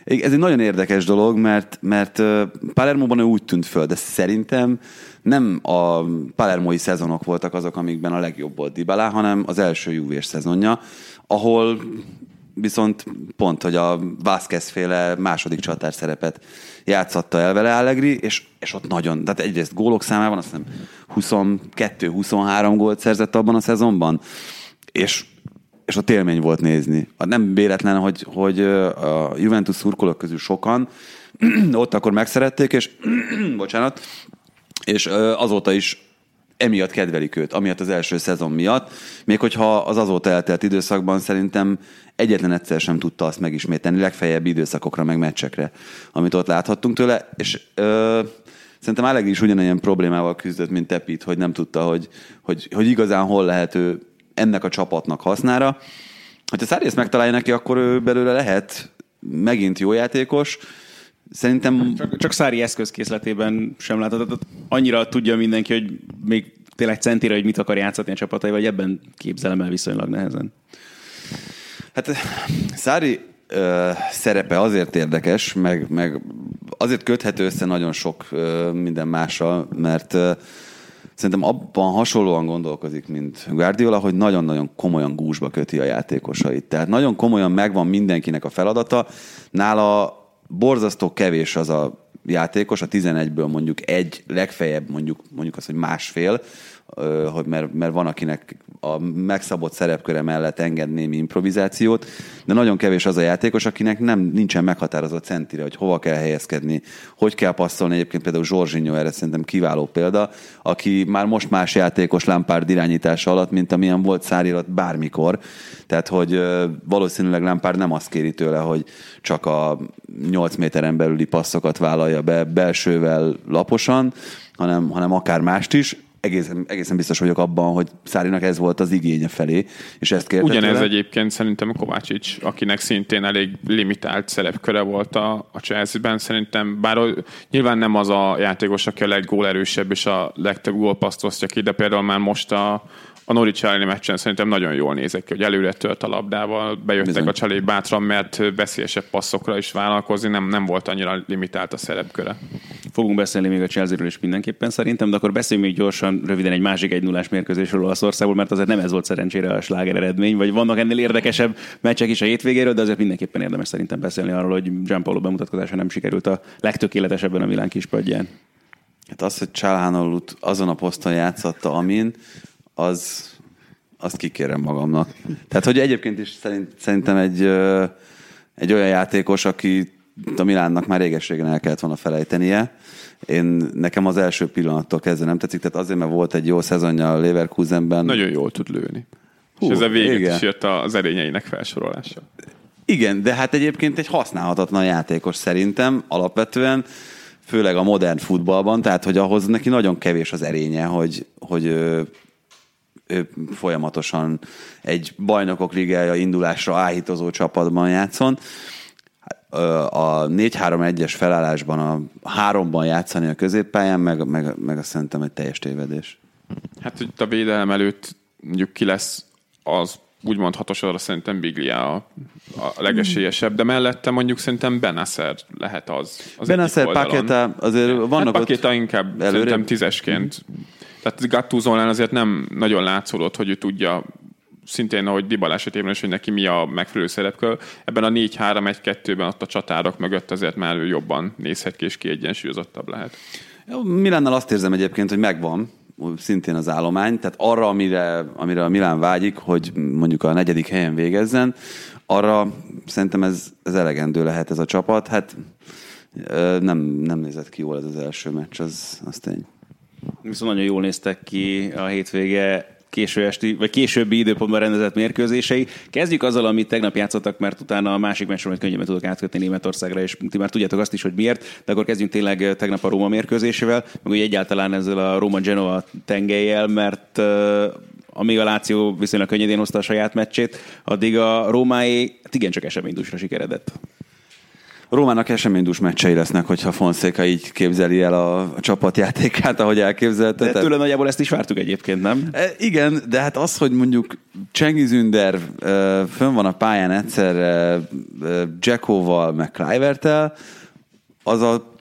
ez egy nagyon érdekes dolog, mert, mert ö, Palermóban ő úgy tűnt föl, de szerintem nem a palermói szezonok voltak azok, amikben a legjobb volt Dybala, hanem az első júvés szezonja, ahol viszont pont, hogy a Vázquez féle második csatár szerepet játszatta el vele Allegri, és, és ott nagyon, tehát egyrészt gólok számában, azt hiszem 22-23 gólt szerzett abban a szezonban, és és ott élmény volt nézni. Nem véletlen, hogy, hogy a Juventus szurkolók közül sokan ott akkor megszerették, és bocsánat, és azóta is emiatt kedvelik őt, amiatt az első szezon miatt, még hogyha az azóta eltelt időszakban szerintem egyetlen egyszer sem tudta azt megismételni, legfeljebb időszakokra, meg meccsekre, amit ott láthattunk tőle, és ö, szerintem Allegri is ugyanilyen problémával küzdött, mint Tepit, hogy nem tudta, hogy, hogy, hogy igazán hol lehet ő ennek a csapatnak hasznára. Ha Szári ezt megtalálja neki, akkor ő belőle lehet megint jó játékos. Szerintem Csak, csak Szári eszközkészletében sem látod. Annyira tudja mindenki, hogy még tényleg centire, hogy mit akar játszatni a csapatai, vagy ebben képzelem el viszonylag nehezen. Hát Szári ö, szerepe azért érdekes, meg, meg azért köthető össze nagyon sok ö, minden mással, mert ö, szerintem abban hasonlóan gondolkozik, mint Guardiola, hogy nagyon-nagyon komolyan gúzsba köti a játékosait. Tehát nagyon komolyan megvan mindenkinek a feladata. Nála borzasztó kevés az a játékos, a 11-ből mondjuk egy, legfeljebb mondjuk, mondjuk az, hogy másfél, hogy mert, mert van, akinek a megszabott szerepköre mellett enged némi improvizációt, de nagyon kevés az a játékos, akinek nem nincsen meghatározott centire, hogy hova kell helyezkedni, hogy kell passzolni. Egyébként például Zsorzsinyó erre szerintem kiváló példa, aki már most más játékos Lampard irányítása alatt, mint amilyen volt Szári alatt bármikor. Tehát, hogy valószínűleg Lampard nem azt kéri tőle, hogy csak a 8 méteren belüli passzokat vállalja be belsővel laposan, hanem, hanem akár mást is. Egészen, egészen biztos vagyok abban, hogy Szárinak ez volt az igénye felé, és ezt kérte Ugyanez tőle. egyébként szerintem Kovácsics, akinek szintén elég limitált szerepköre volt a, a Chelsea-ben, szerintem, bár nyilván nem az a játékos, aki a leggólerősebb és a legtöbb gólpaszt osztja ki, de például már most a, a Norwich elleni meccsen szerintem nagyon jól nézek ki, hogy előre tört a labdával, bejöttek Bizony. a csalék bátran, mert veszélyesebb passzokra is vállalkozni, nem, nem volt annyira limitált a szerepköre. Fogunk beszélni még a Chelsea-ről is mindenképpen szerintem, de akkor beszéljünk még gyorsan, röviden egy másik egy nullás mérkőzésről Olaszországból, mert azért nem ez volt szerencsére a sláger eredmény, vagy vannak ennél érdekesebb meccsek is a hétvégéről, de azért mindenképpen érdemes szerintem beszélni arról, hogy Gianpaolo bemutatkozása nem sikerült a legtökéletesebben a Milán kispadján. Hát az, hogy Csalhánolut azon a poszton játszatta, amin, az, azt kikérem magamnak. Tehát, hogy egyébként is szerint, szerintem egy, egy olyan játékos, aki a Milánnak már réges-régen el kellett volna felejtenie. Én, nekem az első pillanattól kezdve nem tetszik, tehát azért, mert volt egy jó szezonja a Leverkusenben. Nagyon jól tud lőni. Hú, és ez a végét igen. is jött az erényeinek felsorolása. Igen, de hát egyébként egy használhatatlan játékos szerintem alapvetően, főleg a modern futballban, tehát hogy ahhoz neki nagyon kevés az erénye, hogy, hogy ő, folyamatosan egy bajnokok ligája indulásra áhítozó csapatban játszon. A 4-3-1-es felállásban a háromban játszani a középpályán, meg, meg, meg azt szerintem egy teljes tévedés. Hát, hogy a védelem előtt mondjuk ki lesz az úgy mondhatosra szerintem Biglia a, a legesélyesebb, de mellette mondjuk szerintem Benasser lehet az. az Benasser. Paketa, azért Hát vannak ott... Pakéta inkább előrébb. szerintem tízesként. Tehát Gattuzolán azért nem nagyon látszódott, hogy ő tudja szintén, ahogy Dybala esetében is, hogy neki mi a megfelelő szerepkör. Ebben a 4-3-1-2-ben ott a csatárok mögött azért már ő jobban nézhet ki, és kiegyensúlyozottabb lehet. Milánnal azt érzem egyébként, hogy megvan szintén az állomány, tehát arra, amire, amire a Milán vágyik, hogy mondjuk a negyedik helyen végezzen, arra szerintem ez, ez elegendő lehet ez a csapat. Hát nem, nem nézett ki jól ez az első meccs, az, az tény. Viszont nagyon jól néztek ki a hétvége késő esti, vagy későbbi időpontban rendezett mérkőzései. Kezdjük azzal, amit tegnap játszottak, mert utána a másik meccsről majd könnyebben tudok átkötni Németországra, és ti már tudjátok azt is, hogy miért, de akkor kezdjünk tényleg tegnap a Róma mérkőzésével, meg ugye egyáltalán ezzel a Róma-Genova tengelyel, mert uh, amíg a Láció viszonylag könnyedén hozta a saját meccsét, addig a Rómáé hát igencsak eseménydúsra sikeredett. Rómának eseménydús meccsei lesznek, hogyha Fonszéka így képzeli el a, a csapatjátékát, ahogy elképzelte. De tőle nagyjából ezt is vártuk egyébként, nem? E, Igen, de hát az, hogy mondjuk Cengiz Ünder e, fönn van a pályán egyszerre e, Jackoval, meg Kluivertel, az a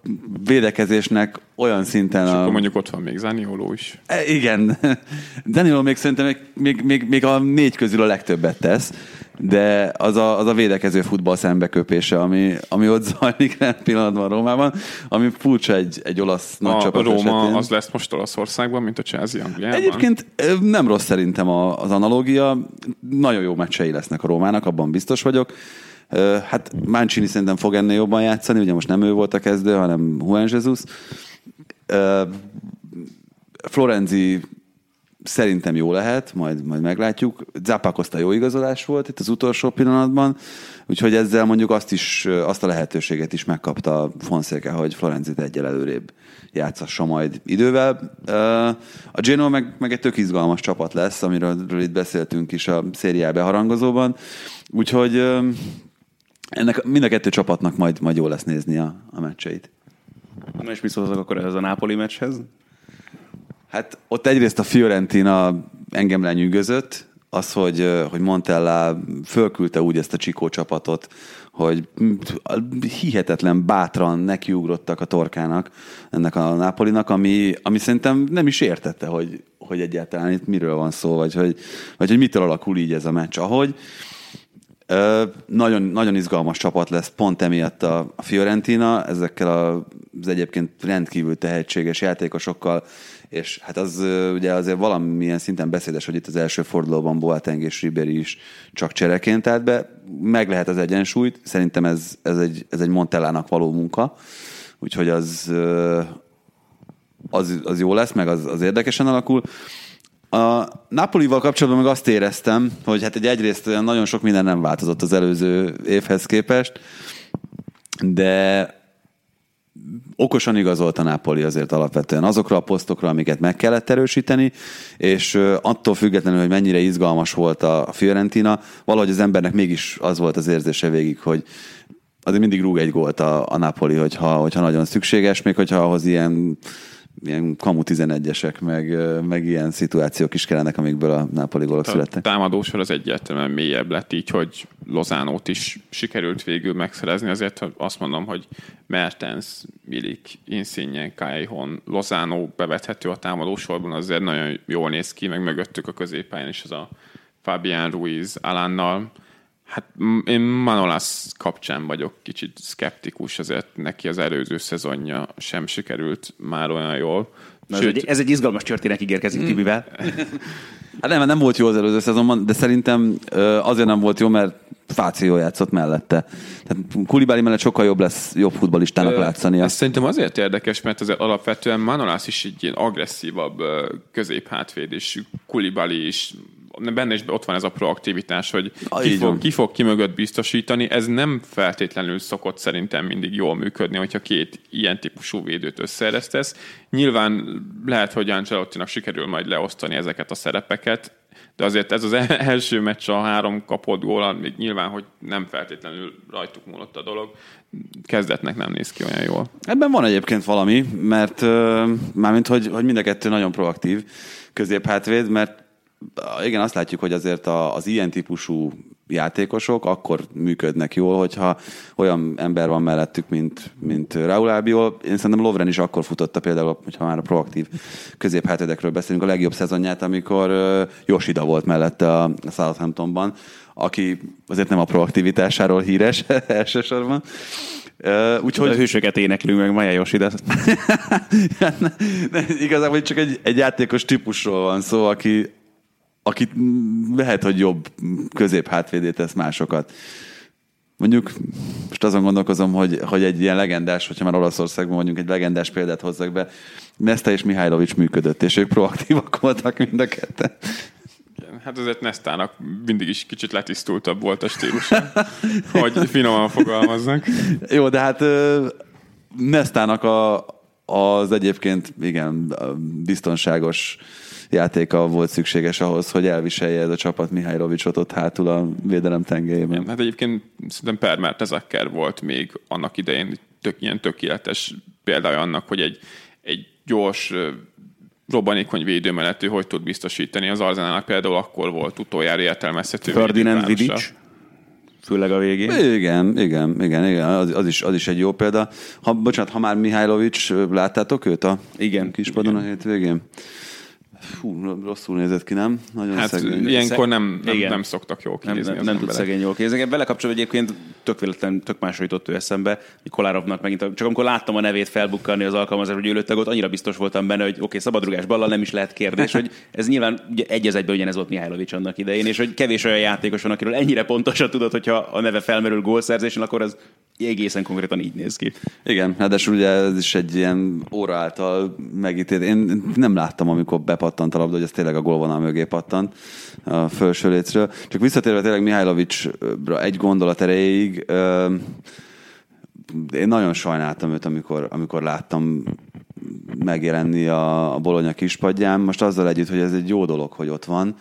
védekezésnek olyan szinten És a... akkor mondjuk ott van még Zanioló is. E, Igen. Danilo még szerintem még, még, még, még a négy közül a legtöbbet tesz, de az a, az a védekező futball szembeköpése, ami, ami ott zajlik jelen pillanatban Rómában, ami furcsa egy, egy olasz nagy A csapat Róma esetén. az lesz most Olaszországban, mint a Chelsea Angliában. Egyébként nem rossz szerintem az analógia. Nagyon jó meccsei lesznek a Rómának, abban biztos vagyok. Hát Mancini szerintem fog ennél jobban játszani, ugye most nem ő volt a kezdő, hanem Juan Jesus. Florenzi szerintem jó lehet, majd, majd meglátjuk. Zappa Costa jó igazolás volt itt az utolsó pillanatban, úgyhogy ezzel mondjuk azt is, azt a lehetőséget is megkapta Fonseca, hogy Florenzit egyel előrébb játszassa majd idővel. A Genoa meg, meg egy tök izgalmas csapat lesz, amiről itt beszéltünk is a szériá beharangozóban, úgyhogy ennek mind a kettő csapatnak majd, majd jó lesz nézni a, a meccseit. Na és mit szóltak akkor ez a Nápoli meccshez? Hát ott egyrészt a Fiorentina engem lenyűgözött, az, hogy, hogy Montella fölküldte úgy ezt a Csikó csapatot, hogy hihetetlen bátran nekiugrottak a torkának ennek a Napolinak, ami, ami szerintem nem is értette, hogy, hogy egyáltalán itt miről van szó, vagy hogy, vagy hogy mitől alakul így ez a meccs. Ahogy Ö, nagyon, nagyon izgalmas csapat lesz pont emiatt a Fiorentina, ezekkel a, az egyébként rendkívül tehetséges játékosokkal, és hát az ugye azért valamilyen szinten beszédes, hogy itt az első fordulóban Boateng és Ribery is csak csereként állt be, meg lehet az egyensúlyt, szerintem ez, ez, egy, ez egy Montellának való munka, úgyhogy az, az, az jó lesz, meg az, az érdekesen alakul. A Napolival kapcsolatban meg azt éreztem, hogy hát egy egyrészt olyan nagyon sok minden nem változott az előző évhez képest, de okosan igazolt a Napoli azért alapvetően azokra a posztokra, amiket meg kellett erősíteni, és attól függetlenül, hogy mennyire izgalmas volt a Fiorentina, valahogy az embernek mégis az volt az érzése végig, hogy azért mindig rúg egy gólt a, a Napoli, hogyha, hogyha nagyon szükséges, még hogyha ahhoz ilyen ilyen kamu 11-esek, meg, meg ilyen szituációk is kellenek, amikből a Napoli gólok születtek. A támadósor az egyértelműen mélyebb lett így, hogy Lozánót is sikerült végül megszerezni, azért azt mondom, hogy Mertens, Milik, Insigne, Kaihon, Lozánó bevethető a támadósorban, azért nagyon jól néz ki, meg mögöttük a középpályán is az a Fabián Ruiz Alánnal, Hát én Manolas kapcsán vagyok kicsit skeptikus, azért neki az előző szezonja sem sikerült már olyan jól. Na, Sőt, ez, egy, ez egy izgalmas történet ígérkezik mm. Tibivel. Hát nem, nem volt jó az előző szezonban, de szerintem azért nem volt jó, mert Fáció játszott mellette. Tehát Kulibáli mellett sokkal jobb lesz jobb futballistának látszania. Ez szerintem azért érdekes, mert az alapvetően Manolász is egy ilyen agresszívabb középhátvéd, és Kulibali is benne is ott van ez a proaktivitás, hogy ki fog, ki fog ki mögött biztosítani. Ez nem feltétlenül szokott szerintem mindig jól működni, hogyha két ilyen típusú védőt összeeresztesz. Nyilván lehet, hogy Ancelottinak sikerül majd leosztani ezeket a szerepeket, de azért ez az első meccs a három kapott gólan, még nyilván, hogy nem feltétlenül rajtuk múlott a dolog, kezdetnek nem néz ki olyan jól. Ebben van egyébként valami, mert mármint, hogy, hogy mind a kettő nagyon proaktív középhátvéd, mert igen, azt látjuk, hogy azért az ilyen típusú játékosok akkor működnek jól, hogyha olyan ember van mellettük, mint, mint Raúl Albiol. Én szerintem Lovren is akkor futotta például, hogyha már a proaktív középhátedekről beszélünk, a legjobb szezonját, amikor Yoshida volt mellette a Southamptonban, aki azért nem a proaktivitásáról híres elsősorban. Uh, úgyhogy... A hősöket éneklünk meg, Maja Yoshida. igazából csak egy, egy játékos típusról van szó, aki, akit lehet, hogy jobb közép-hátvédét tesz másokat. Mondjuk most azon gondolkozom, hogy, hogy egy ilyen legendás, hogyha már Olaszországban mondjuk egy legendás példát hozzak be, Nesta és Mihajlovics működött, és ők proaktívak voltak mind a ketten. Hát azért Nestának mindig is kicsit letisztultabb volt a stílus, hogy finoman fogalmaznak. Jó, de hát Nestának a, az egyébként igen biztonságos játéka volt szükséges ahhoz, hogy elviselje ez a csapat Mihály Rovicsot ott hátul a védelem tengelyében. Igen, hát egyébként szerintem Permert Ezekker volt még annak idején tök, ilyen tökéletes példája annak, hogy egy, egy gyors robbanékony védő mellett ő hogy tud biztosítani. Az Arzenának például akkor volt utoljára értelmezhető. Ferdinand Vidic? főleg a végén. Igen, igen, igen, igen. Az, az, is, az is egy jó példa. Ha, bocsánat, ha már Mihálylovics, láttátok őt a igen, kispadon igen. a hétvégén? Fú, rosszul nézett ki, nem? Nagyon hát szegény. ilyenkor nem, nem, nem szoktak jól kinézni Nem, nem, nem tud szegény jól kinézni. Vele kapcsolatban egyébként tök véletlen, tök másra jutott ő eszembe, hogy Kolárovnak megint, csak amikor láttam a nevét felbukkanni az alkalmazás, hogy ő ott annyira biztos voltam benne, hogy oké, okay, szabadrugás ballal nem is lehet kérdés, hogy ez nyilván ugye, egy az egyben ugyanez volt Mihálylovics annak idején, és hogy kevés olyan játékos van, akiről ennyire pontosan tudod, hogyha a neve felmerül gólszerzésen, akkor az egészen konkrétan így néz ki. Igen, ráadásul ugye ez is egy ilyen óra által megítélt. Én nem láttam, amikor bepattant a labda, hogy ez tényleg a gólvonal mögé pattant a felső lécről. Csak visszatérve tényleg Mihajlovicsra egy gondolat erejéig, én nagyon sajnáltam őt, amikor, amikor láttam megjelenni a, a Bologna kispadján. Most azzal együtt, hogy ez egy jó dolog, hogy ott van,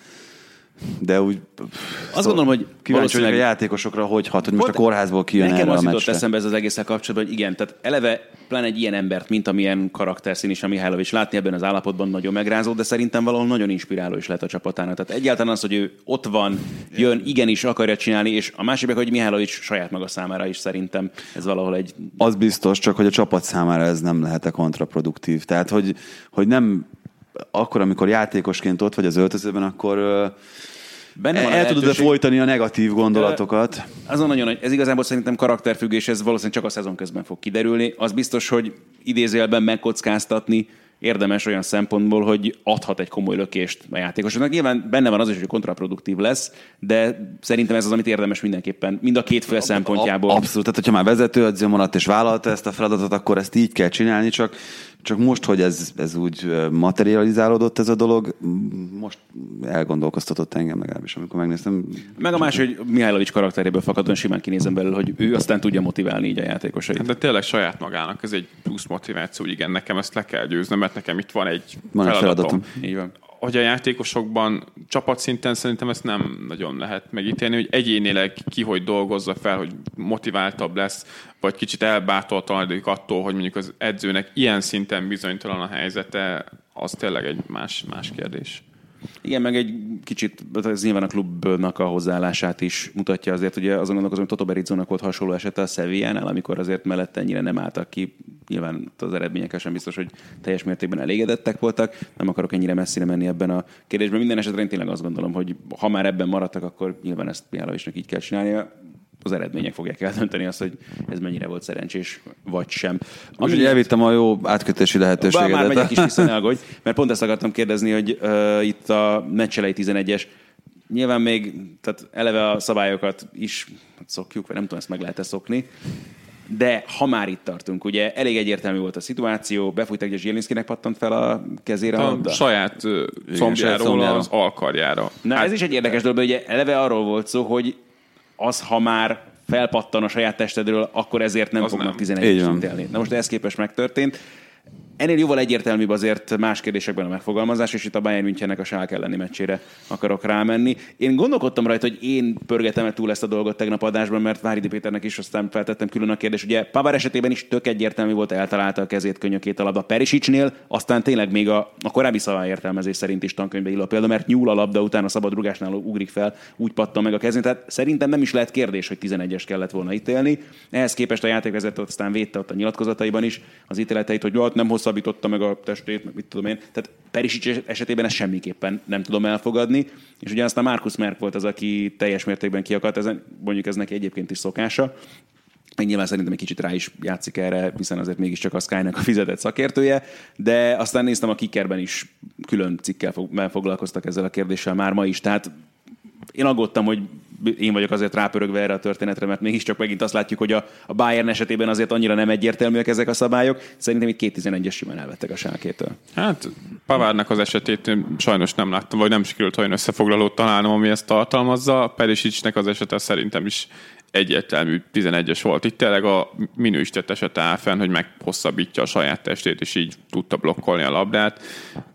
de úgy... Azt szó, gondolom, hogy kíváncsi vagyok a játékosokra, hogy hat, hogy most a kórházból kijön Nekem erre az jutott eszembe ez az egészen kapcsolatban, hogy igen, tehát eleve pláne egy ilyen embert, mint amilyen karakterszín is a Mihálylovics látni ebben az állapotban nagyon megrázó, de szerintem valahol nagyon inspiráló is lett a csapatának. Tehát egyáltalán az, hogy ő ott van, jön, igenis akarja csinálni, és a másik, hogy Mihálylovics saját maga számára is szerintem ez valahol egy... Az biztos, csak hogy a csapat számára ez nem lehet kontraproduktív. Tehát, hogy, hogy nem akkor, amikor játékosként ott vagy az öltözőben, akkor Benne van el tudod folytani a negatív gondolatokat. Azon nagyon, hogy ez igazából szerintem karakterfüggés, ez valószínűleg csak a szezon közben fog kiderülni. Az biztos, hogy idézőjelben megkockáztatni érdemes olyan szempontból, hogy adhat egy komoly lökést a játékosoknak. Nyilván benne van az is, hogy kontraproduktív lesz, de szerintem ez az, amit érdemes mindenképpen, mind a két fél szempontjából. Abszolút, tehát hogyha már vezető edző maradt és vállalta ezt a feladatot, akkor ezt így kell csinálni, csak csak most, hogy ez, ez úgy materializálódott ez a dolog, most elgondolkoztatott engem legalábbis, amikor megnéztem. Meg a más, hogy Mihálovics karakteréből fakadóan simán kinézem belőle, hogy ő aztán tudja motiválni így a játékosait. Hát de tényleg saját magának ez egy plusz motiváció, hogy igen, nekem ezt le kell győznöm, mert nekem itt van egy Van feladatom. feladatom. Így van. Hogy a játékosokban csapatszinten szerintem ezt nem nagyon lehet megítélni, hogy egyénileg ki hogy dolgozza fel, hogy motiváltabb lesz, vagy kicsit elbátortalanodik attól, hogy mondjuk az edzőnek ilyen szinten bizonytalan a helyzete, az tényleg egy más, más kérdés. Igen, meg egy kicsit, ez nyilván a klubnak a hozzáállását is mutatja azért, ugye azon gondolkozom, hogy Toto Berizzónak volt hasonló esete a Sevillánál, amikor azért mellette ennyire nem álltak ki, nyilván az eredményekkel sem biztos, hogy teljes mértékben elégedettek voltak, nem akarok ennyire messzire menni ebben a kérdésben. Minden esetre én tényleg azt gondolom, hogy ha már ebben maradtak, akkor nyilván ezt Mihálovicsnak így kell csinálnia az eredmények fogják eldönteni azt, hogy ez mennyire volt szerencsés, vagy sem. Most ugye elvittem a jó átkötési Bár lehetőséget. már megyek is vissza, ne aggódj, mert pont ezt akartam kérdezni, hogy uh, itt a meccselei 11-es, nyilván még, tehát eleve a szabályokat is szokjuk, vagy nem tudom, ezt meg lehet-e szokni, de ha már itt tartunk, ugye elég egyértelmű volt a szituáció, befújtak, és Zsielinszkinek pattant fel a kezére a A saját combjáról az alkarjára. Na hát, ez is egy érdekes dolog, ugye eleve arról volt szó, hogy az, ha már felpattan a saját testedről, akkor ezért nem Az fognak nem. 11 Így es van. ítélni. Na most ez képest megtörtént. Ennél jóval egyértelműbb azért más kérdésekben a megfogalmazás, és itt a Bayern Münchennek a Schalke elleni meccsére akarok rámenni. Én gondolkodtam rajta, hogy én pörgetem túl ezt a dolgot tegnap adásban, mert Váridi Péternek is aztán feltettem külön a kérdést. Ugye Pavár esetében is tök egyértelmű volt, eltalálta a kezét könyökét a labda Perisicsnél, aztán tényleg még a, a korábbi szabályértelmezés szerint is tankönyvbe illó példa, mert nyúl a labda után a szabad rugásnál ugrik fel, úgy pattan meg a kezén. Tehát szerintem nem is lehet kérdés, hogy 11-es kellett volna ítélni. Ehhez képest a játékvezető aztán védte ott a nyilatkozataiban is az ítéleteit, hogy hát nem hosszabbította meg a testét, meg mit tudom én. Tehát Perisic esetében ezt semmiképpen nem tudom elfogadni. És ugye aztán Markus Merk volt az, aki teljes mértékben kiakadt, ezen, mondjuk ez neki egyébként is szokása. Én nyilván szerintem egy kicsit rá is játszik erre, hiszen azért mégiscsak a Sky-nak a fizetett szakértője, de aztán néztem a Kickerben is külön cikkel fog- foglalkoztak ezzel a kérdéssel már ma is, tehát én aggódtam, hogy én vagyok azért rápörögve erre a történetre, mert mégiscsak megint azt látjuk, hogy a, a Bayern esetében azért annyira nem egyértelműek ezek a szabályok. Szerintem itt két 11-es simán elvettek a sálkétől. Hát Pavárnak az esetét sajnos nem láttam, vagy nem sikerült olyan összefoglalót találnom, ami ezt tartalmazza. Perisicsnek az esete szerintem is egyértelmű 11-es volt. Itt tényleg a minősített esete áll fenn, hogy meghosszabbítja a saját testét, és így tudta blokkolni a labdát.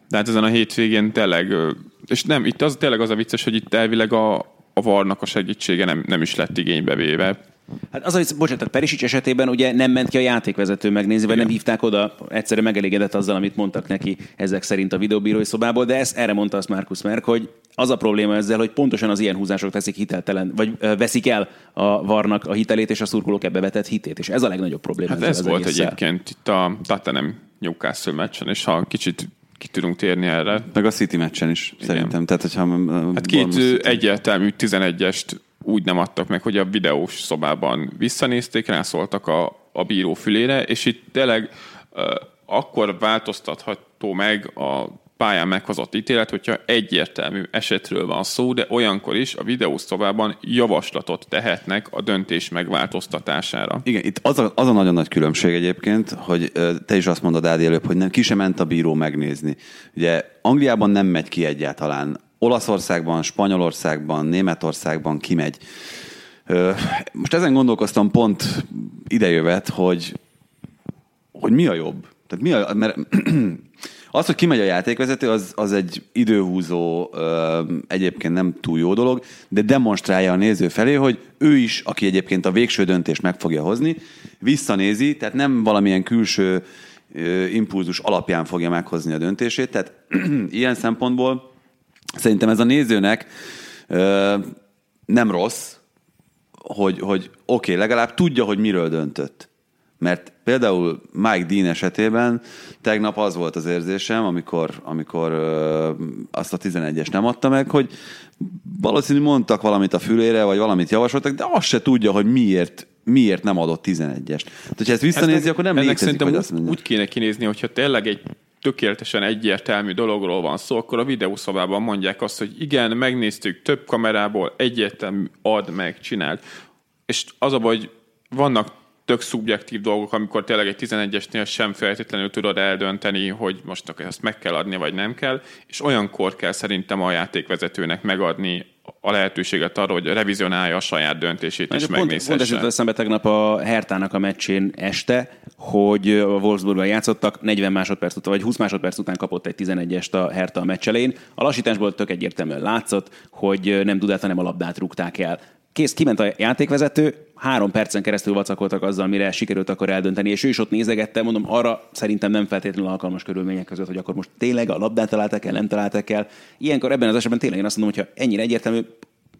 De hát ezen a hétvégén tényleg, és nem, itt az tényleg az a vicces, hogy itt elvileg a, a varnak a segítsége nem, nem is lett igénybe véve. Hát az, hogy bocsánat, tehát Perisic esetében ugye nem ment ki a játékvezető megnézni, vagy nem hívták oda, egyszerűen megelégedett azzal, amit mondtak neki ezek szerint a videóbírói szobából, de ezt erre mondta azt Markus Merk, hogy az a probléma ezzel, hogy pontosan az ilyen húzások teszik hiteltelen, vagy veszik el a varnak a hitelét, és a szurkolók ebbe vetett hitét, és ez a legnagyobb probléma. Hát ez volt egésszel. egyébként itt a Tottenham Newcastle meccsen, és ha kicsit ki tudunk térni erre, Meg a City meccsen is, Igen. szerintem. Tehát, hogyha Hát két egyértelmű 11-est úgy nem adtak meg, hogy a videós szobában visszanézték, rászóltak a, a bíró fülére, és itt tényleg ö, akkor változtatható meg a pályán meghozott ítélet, hogyha egyértelmű esetről van szó, de olyankor is a videós szobában javaslatot tehetnek a döntés megváltoztatására. Igen, itt az a, az a nagyon nagy különbség egyébként, hogy te is azt mondod Ádi előbb, hogy nem, ki sem ment a bíró megnézni. Ugye Angliában nem megy ki egyáltalán. Olaszországban, Spanyolországban, Németországban kimegy. Most ezen gondolkoztam pont idejövet, hogy, hogy mi a jobb. Tehát mi a, mert az, hogy kimegy a játékvezető, az, az egy időhúzó, ö, egyébként nem túl jó dolog, de demonstrálja a néző felé, hogy ő is, aki egyébként a végső döntést meg fogja hozni, visszanézi, tehát nem valamilyen külső ö, impulzus alapján fogja meghozni a döntését, tehát ilyen szempontból szerintem ez a nézőnek ö, nem rossz, hogy, hogy oké, okay, legalább tudja, hogy miről döntött. Mert például Mike Dean esetében tegnap az volt az érzésem, amikor, amikor ö, azt a 11-es nem adta meg, hogy valószínű mondtak valamit a fülére, vagy valamit javasoltak, de azt se tudja, hogy miért, miért nem adott 11-est. Tehát, hogyha ezt visszanézi, Ennek- akkor nem ennek létezik, hogy azt mondja. úgy kéne kinézni, hogyha tényleg egy tökéletesen egyértelmű dologról van szó, akkor a videószobában mondják azt, hogy igen, megnéztük több kamerából, egyértelmű, add meg, csináld. És az a baj, hogy vannak tök szubjektív dolgok, amikor tényleg egy 11-esnél sem feltétlenül tudod eldönteni, hogy most ezt meg kell adni, vagy nem kell, és olyankor kell szerintem a játékvezetőnek megadni a lehetőséget arra, hogy revizionálja a saját döntését és megnézhesse. Pont, pont eszembe tegnap a Hertának a meccsén este, hogy a Wolfsburgban játszottak, 40 másodperc után, vagy 20 másodperc után kapott egy 11-est a Hertha a meccs elején. A lassításból tök egyértelműen látszott, hogy nem tudát, hanem a labdát rúgták el. Kész, kiment a játékvezető, három percen keresztül vacakoltak azzal, mire sikerült akkor eldönteni, és ő is ott nézegette, mondom, arra szerintem nem feltétlenül alkalmas körülmények között, hogy akkor most tényleg a labdát találtak el, nem találtak el. Ilyenkor ebben az esetben tényleg én azt mondom, hogyha ennyire egyértelmű,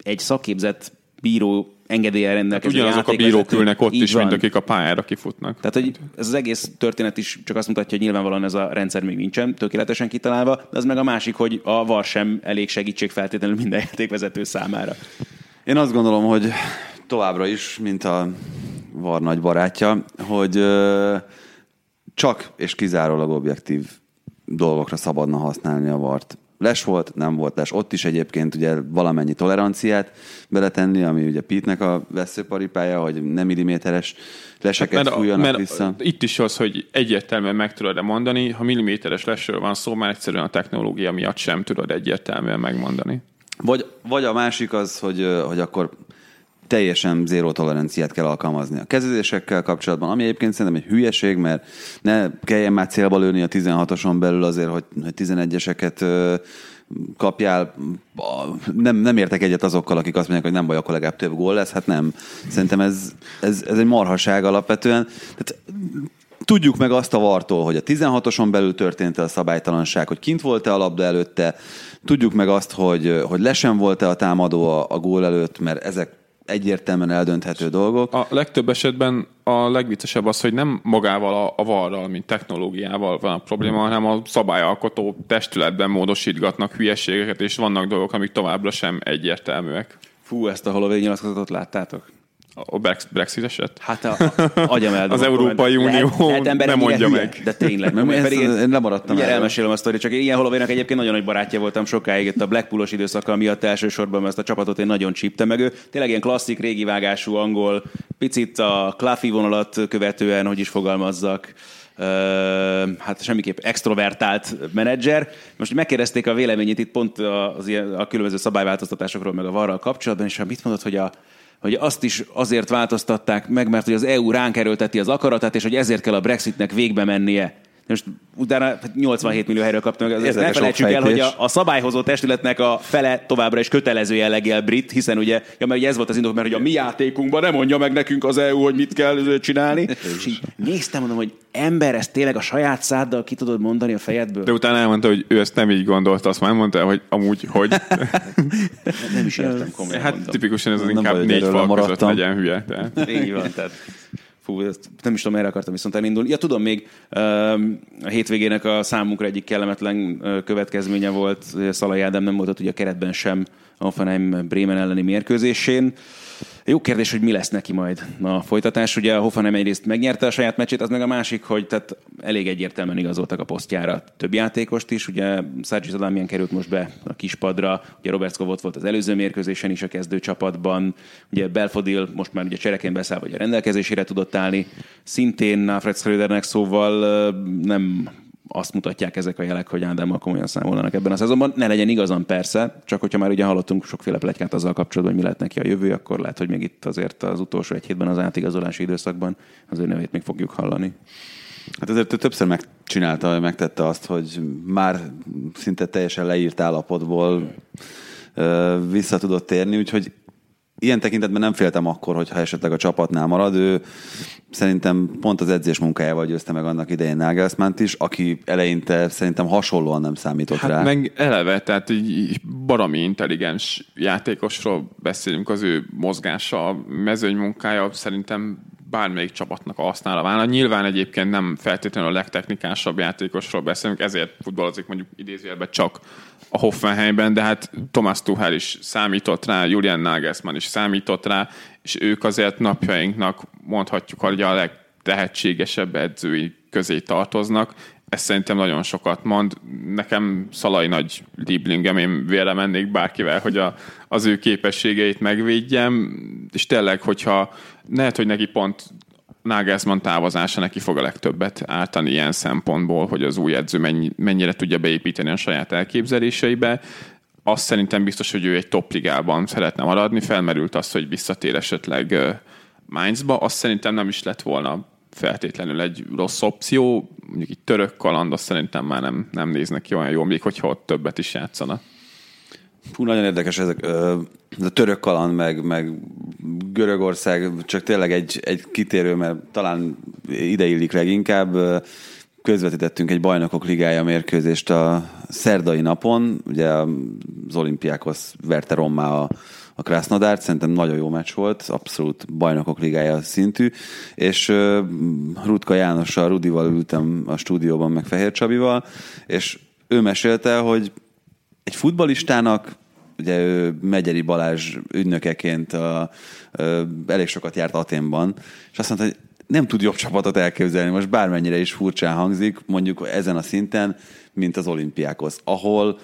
egy szakképzett bíró engedélye rendelkező hát Ugyanazok a bírók ülnek ott is, van. mint akik a pályára kifutnak. Tehát, hogy ez az egész történet is csak azt mutatja, hogy nyilvánvalóan ez a rendszer még nincsen tökéletesen kitalálva, de az meg a másik, hogy a VAR sem elég segítség feltétlenül minden játékvezető számára. Én azt gondolom, hogy továbbra is, mint a VAR nagy barátja, hogy csak és kizárólag objektív dolgokra szabadna használni a vart les volt, nem volt les. Ott is egyébként ugye valamennyi toleranciát beletenni, ami ugye Pitnek a veszőparipája, hogy nem milliméteres leseket hát, fújjanak mert vissza. Itt is az, hogy egyértelműen meg tudod-e mondani, ha milliméteres lesről van szó, már egyszerűen a technológia miatt sem tudod egyértelműen megmondani. Vagy, vagy a másik az, hogy, hogy akkor teljesen zéró toleranciát kell alkalmazni a kezezésekkel kapcsolatban, ami egyébként szerintem egy hülyeség, mert ne kelljen már célba lőni a 16-oson belül azért, hogy 11-eseket kapjál. Nem, nem értek egyet azokkal, akik azt mondják, hogy nem baj, akkor legalább több gól lesz. Hát nem. Szerintem ez, ez, ez egy marhaság alapvetően. Tehát tudjuk meg azt a vartól, hogy a 16-oson belül történt a szabálytalanság, hogy kint volt-e a labda előtte, tudjuk meg azt, hogy, hogy lesen volt-e a támadó a, a gól előtt, mert ezek egyértelműen eldönthető dolgok. A legtöbb esetben a legviccesebb az, hogy nem magával a, a varral, mint technológiával van a probléma, hanem a szabályalkotó testületben módosítgatnak hülyeségeket, és vannak dolgok, amik továbbra sem egyértelműek. Fú, ezt a nyilatkozatot láttátok? A Brexit eset? Hát a, a, agyam eldom, Az Európai Unió lehet, lehet nem mondja hülye, meg. De tényleg. Mert ezt, pedig én lemaradtam el. elmesélem a sztorit, csak ilyen Hollowaynak egyébként nagyon nagy barátja voltam sokáig itt a Blackpoolos időszaka miatt elsősorban, mert ezt a csapatot én nagyon csíptem meg ő. Tényleg ilyen klasszik, régi vágású angol, picit a Cluffy vonalat követően, hogy is fogalmazzak, hát semmiképp extrovertált menedzser. Most megkérdezték a véleményét itt pont az ilyen, a különböző szabályváltoztatásokról, meg a varral kapcsolatban, és mit mondott, hogy a, hogy azt is azért változtatták meg, mert hogy az EU ránk erőlteti az akaratát, és hogy ezért kell a Brexitnek végbe mennie. Most utána 87 millió helyről kaptam, meg, ne felejtsük el, hogy a, a szabályhozó testületnek a fele továbbra is kötelező jelleggel brit, hiszen ugye, ja, mert ugye ez volt az indok, mert hogy a mi játékunkban nem mondja meg nekünk az EU, hogy mit kell csinálni. és így néztem, mondom, hogy ember, ezt tényleg a saját száddal ki tudod mondani a fejedből? De utána elmondta, hogy ő ezt nem így gondolta, azt már mondta, hogy amúgy, hogy... nem is értem komolyan. Hát mondom. tipikusan ez az inkább négy fal között legyen hülye. Tehát. Így van, tehát Fú, nem is tudom, erre akartam viszont elindulni. Ja, tudom még, a hétvégének a számunkra egyik kellemetlen következménye volt, Szalai Ádám nem volt ott ugye a keretben sem a Hoffenheim Bremen elleni mérkőzésén. Jó kérdés, hogy mi lesz neki majd a folytatás. Ugye a Hoffenheim egyrészt megnyerte a saját meccsét, az meg a másik, hogy tehát elég egyértelműen igazoltak a posztjára több játékost is. Ugye Sargis Adamian került most be a kispadra, ugye Robert Scott volt az előző mérkőzésen is a kezdő csapatban, ugye Belfodil most már ugye cserekén beszáll, vagy a rendelkezésére tudott állni. Szintén Alfred Schrödernek szóval nem azt mutatják ezek a jelek, hogy Ádámmal komolyan számolnak ebben a szezonban. Ne legyen igazam persze, csak hogyha már ugye hallottunk sokféle plegykát azzal kapcsolatban, hogy mi lehet neki a jövő, akkor lehet, hogy még itt azért az utolsó egy hétben az átigazolási időszakban az ő nevét még fogjuk hallani. Hát azért ő többször megcsinálta, megtette azt, hogy már szinte teljesen leírt állapotból vissza tudott térni, úgyhogy ilyen tekintetben nem féltem akkor, hogyha esetleg a csapatnál marad. Ő szerintem pont az edzés munkájával győzte meg annak idején Nagelsmann is, aki eleinte szerintem hasonlóan nem számított hát rá. meg eleve, tehát így barami intelligens játékosról beszélünk, az ő mozgása, a mezőny munkája szerintem bármelyik csapatnak a használa válna. Nyilván egyébként nem feltétlenül a legtechnikásabb játékosról beszélünk, ezért futballozik mondjuk idézőjelben csak a Hoffenheimben, de hát Thomas Tuchel is számított rá, Julian Nagelsmann is számított rá, és ők azért napjainknak mondhatjuk, hogy a legtehetségesebb edzői közé tartoznak. Ez szerintem nagyon sokat mond. Nekem Szalai nagy liblingem, én vére mennék bárkivel, hogy a, az ő képességeit megvédjem, és tényleg, hogyha lehet, hogy neki pont Nagelsmann távozása neki fog a legtöbbet ártani ilyen szempontból, hogy az új edző mennyi, mennyire tudja beépíteni a saját elképzeléseibe. Azt szerintem biztos, hogy ő egy topligában szeretne maradni. Felmerült az, hogy visszatér esetleg Mainzba. Azt szerintem nem is lett volna feltétlenül egy rossz opció. Mondjuk egy török kaland, azt szerintem már nem, nem néznek ki olyan jól, még hogyha ott többet is játszana. Hú, nagyon érdekes ezek. Ez a török kaland, meg, meg Görögország, csak tényleg egy, egy kitérő, mert talán ide illik leginkább. Közvetítettünk egy bajnokok ligája mérkőzést a szerdai napon, ugye az olimpiákhoz verte Rommá a, a Krasnodárt, szerintem nagyon jó meccs volt, abszolút bajnokok ligája szintű, és uh, Rutka Jánossal, Rudival ültem a stúdióban, meg Fehér Csabival, és ő mesélte, hogy egy futbalistának ugye ő Megyeri Balázs ügynökeként a, a, elég sokat járt Aténban, és azt mondta, hogy nem tud jobb csapatot elképzelni, most bármennyire is furcsán hangzik, mondjuk ezen a szinten, mint az olimpiákhoz, ahol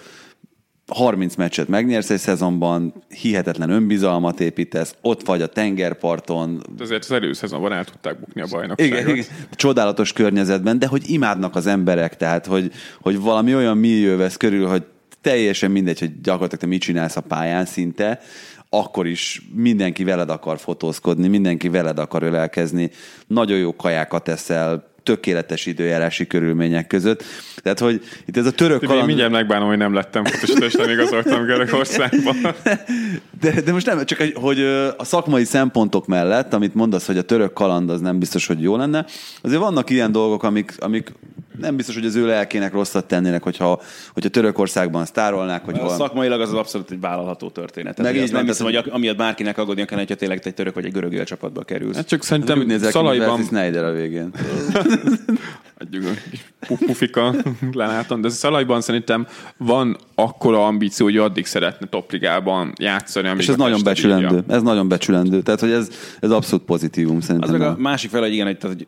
30 meccset megnyersz egy szezonban, hihetetlen önbizalmat építesz, ott vagy a tengerparton. De azért az előszezonban el tudták bukni a bajnokságot. Igen, igen, csodálatos környezetben, de hogy imádnak az emberek, tehát hogy, hogy valami olyan millió vesz körül, hogy teljesen mindegy, hogy gyakorlatilag te mit csinálsz a pályán szinte, akkor is mindenki veled akar fotózkodni, mindenki veled akar ölelkezni, nagyon jó kajákat eszel, tökéletes időjárási körülmények között. Tehát, hogy itt ez a török kaland... Én mindjárt megbánom, hogy nem lettem fotosítás, nem igazoltam Görögországban. De, de most nem, csak hogy a szakmai szempontok mellett, amit mondasz, hogy a török kaland az nem biztos, hogy jó lenne, azért vannak ilyen dolgok, amik, amik nem biztos, hogy az ő lelkének rosszat tennének, hogyha, hogyha Törökországban sztárolnák. Hogy a valami... Szakmailag az abszolút egy vállalható történet. Tehát, így nem hiszem, hogy amiatt bárkinek aggódnia kellene, hogyha tényleg egy török vagy egy görög élcsapatba kerülsz. Hát csak szerintem úgy nézek, Szalaiban... Snyder a végén. Adjuk pufika lelátom, de Szalajban szerintem van akkora ambíció, hogy addig szeretne topligában játszani. És ez nagyon becsülendő. Ez nagyon becsülendő. Tehát, hogy ez, ez abszolút pozitívum szerintem. Az meg a másik fel, hogy igen, hogy, tehát, hogy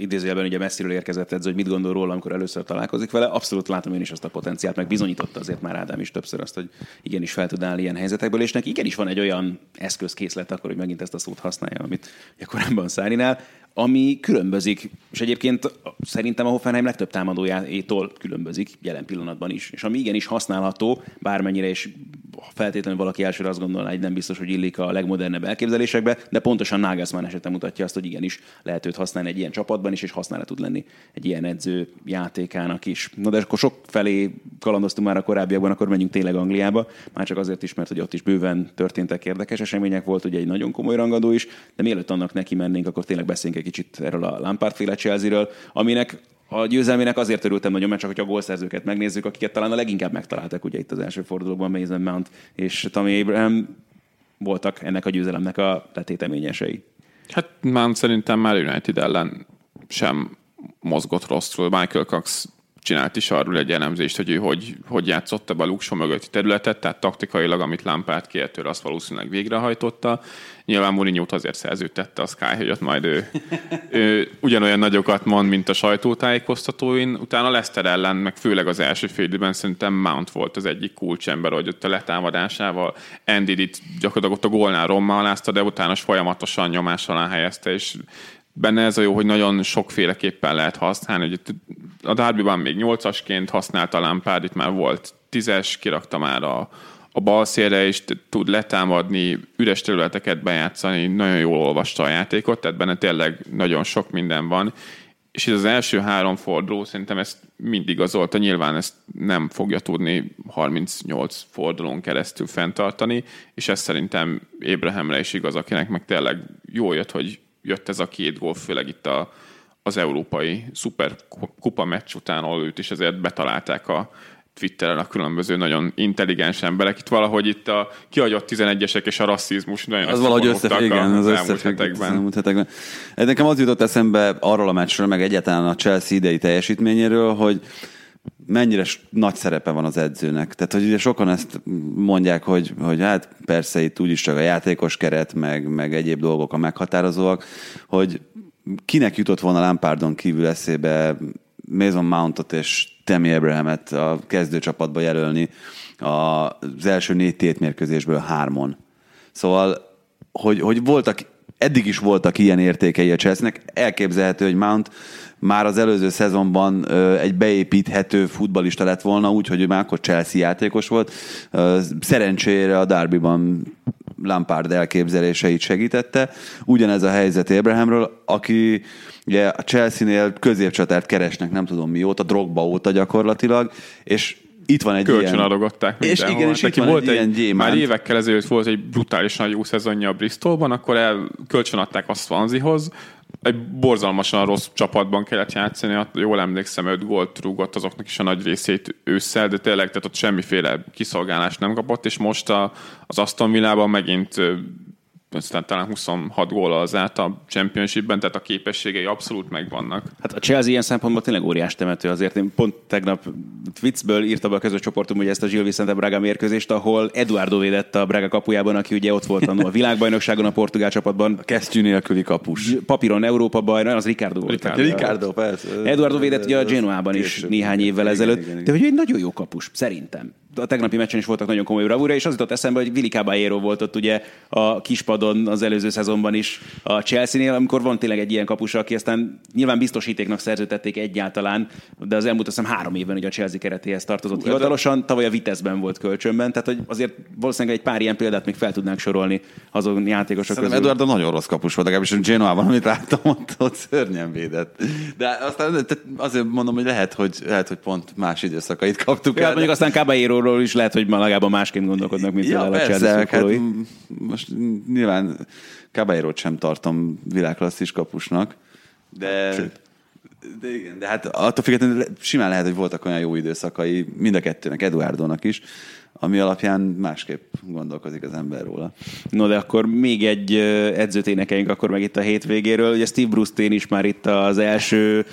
idézőjelben ugye messziről érkezett edző, hogy mit gondol róla, amikor először találkozik vele. Abszolút látom én is azt a potenciált, meg bizonyította azért már Ádám is többször azt, hogy igenis fel tud állni ilyen helyzetekből, és neki igenis van egy olyan eszközkészlet akkor, hogy megint ezt a szót használja, amit korábban Szárinál, ami különbözik, és egyébként szerintem a Hoffenheim legtöbb támadójától különbözik jelen pillanatban is. És ami igenis használható, bármennyire is feltétlenül valaki elsőre azt gondolná, hogy nem biztos, hogy illik a legmodernebb elképzelésekbe, de pontosan Nagelsmann esete mutatja azt, hogy igenis lehet őt használni egy ilyen csapatban is, és használat tud lenni egy ilyen edző játékának is. Na de akkor sok felé kalandoztunk már a korábbiakban, akkor menjünk tényleg Angliába, már csak azért is, mert hogy ott is bőven történtek érdekes események, volt ugye egy nagyon komoly rangadó is, de mielőtt annak neki mennénk, akkor tényleg beszéljünk egy kicsit erről a Lampard féle Chelsea-ről, aminek a győzelmének azért örültem nagyon, mert csak hogy a gólszerzőket megnézzük, akiket talán a leginkább megtaláltak ugye itt az első fordulóban, Mason Mount és Tammy Abraham voltak ennek a győzelemnek a letéteményesei. Hát Mount szerintem már United ellen sem mozgott rosszul. Michael Cox csinált is arról egy elemzést, hogy ő hogy, hogy játszotta be a Luxo mögötti területet, tehát taktikailag, amit Lampard kért tőle, azt valószínűleg végrehajtotta. Nyilván mourinho azért szerződtette a Sky, hogy ott majd ő, ő ugyanolyan nagyokat mond, mint a sajtótájékoztatóin. Utána Leszter ellen, meg főleg az első fél szerintem Mount volt az egyik kulcsember, hogy ott a letámadásával Andy itt gyakorlatilag ott a gólnál rommálázta, de utána folyamatosan nyomás alá helyezte, és benne ez a jó, hogy nagyon sokféleképpen lehet használni. Hogy a Darbyban még nyolcasként használta Lampard, itt már volt tízes, kirakta már a, a bal szélre, és tud letámadni, üres területeket bejátszani, nagyon jól olvasta a játékot, tehát benne tényleg nagyon sok minden van. És ez az első három forduló szerintem ezt mindig igazolta, nyilván ezt nem fogja tudni 38 fordulón keresztül fenntartani, és ez szerintem Ébrahamre is igaz, akinek meg tényleg jó jött, hogy jött ez a két gól, főleg itt a, az európai szuperkupa meccs után, ahol őt is ezért betalálták a Twitteren a különböző nagyon intelligens emberek. Itt valahogy itt a kiagyott 11-esek és a rasszizmus nagyon Az valahogy összefügg, igen, az, az elmúlt hetekben. elmúlt hetekben. Nekem az jutott eszembe arról a meccsről, meg egyáltalán a Chelsea idei teljesítményéről, hogy mennyire nagy szerepe van az edzőnek. Tehát, hogy ugye sokan ezt mondják, hogy, hogy hát persze itt úgyis csak a játékos keret, meg, meg egyéb dolgok a meghatározóak, hogy kinek jutott volna Lampardon kívül eszébe Mason Mountot és Temi Abrahamet a kezdőcsapatba jelölni az első négy tétmérkőzésből hármon. Szóval, hogy, hogy voltak eddig is voltak ilyen értékei a Chelsea-nek. Elképzelhető, hogy Mount már az előző szezonban egy beépíthető futbalista lett volna, úgyhogy ő már akkor Chelsea játékos volt. Szerencsére a Derbyban Lampard elképzeléseit segítette. Ugyanez a helyzet Abrahamről, aki ugye a Chelsea-nél középcsatárt keresnek, nem tudom mióta, drogba óta gyakorlatilag, és itt van egy Kölcsön ilyen... adogatták És igen, és itt van volt egy ilyen gyémánt. Már évekkel ezelőtt volt egy brutális nagy jó szezonja a Bristolban, akkor el kölcsön adták azt Swanzihoz, egy borzalmasan rossz csapatban kellett játszani, jól emlékszem, öt gólt rúgott azoknak is a nagy részét ősszel, de tényleg tehát ott semmiféle kiszolgálást nem kapott, és most a, az Aston Villában megint aztán talán 26 gól az át a championshipben, tehát a képességei abszolút megvannak. Hát a Chelsea ilyen szempontból tényleg óriás temető azért. Én pont tegnap Twitzből írtam be a közös csoportom ugye ezt a Gil Vicente Braga mérkőzést, ahol Eduardo védett a Braga kapujában, aki ugye ott volt a világbajnokságon a portugál csapatban. Kesztyű nélküli kapus. Papíron Európa bajnok, az Ricardo volt. Ricardo. Ricardo, persze. Eduardo védett ugye a Genoában is néhány évvel ezelőtt, igen, igen. de hogy egy nagyon jó kapus, szerintem. A tegnapi meccsen is voltak nagyon komoly bravúra, és az jutott eszembe, hogy Vili Caballero volt ott ugye a kispadon az előző szezonban is a Chelsea-nél, amikor van tényleg egy ilyen kapus, aki aztán nyilván biztosítéknak szerződtették egyáltalán, de az elmúlt azt hiszem három évben ugye a Chelsea keretéhez tartozott hivatalosan, tavaly a Vitesse-ben volt kölcsönben, tehát hogy azért valószínűleg egy pár ilyen példát még fel tudnánk sorolni azon játékosok Szerintem közül. Eduardo nagyon rossz kapus volt, legalábbis a Genoában, amit láttam, ott, ott szörnyen védett. De aztán azért mondom, hogy lehet, hogy, lehet, hogy pont más időszakait kaptuk Ja, hát el. mondjuk aztán Caballero-ról is lehet, hogy ma legalább másként gondolkodnak, mint ja, a persze, hát most nyilván caballero sem tartom világklasszis kapusnak, de, de igen, de hát attól függetlenül le- simán lehet, hogy voltak olyan jó időszakai, mind a kettőnek, Eduardónak is, ami alapján másképp gondolkozik az ember róla. No, de akkor még egy edzőt énekeljünk akkor meg itt a hétvégéről. Ugye Steve Bruce-t én is már itt az első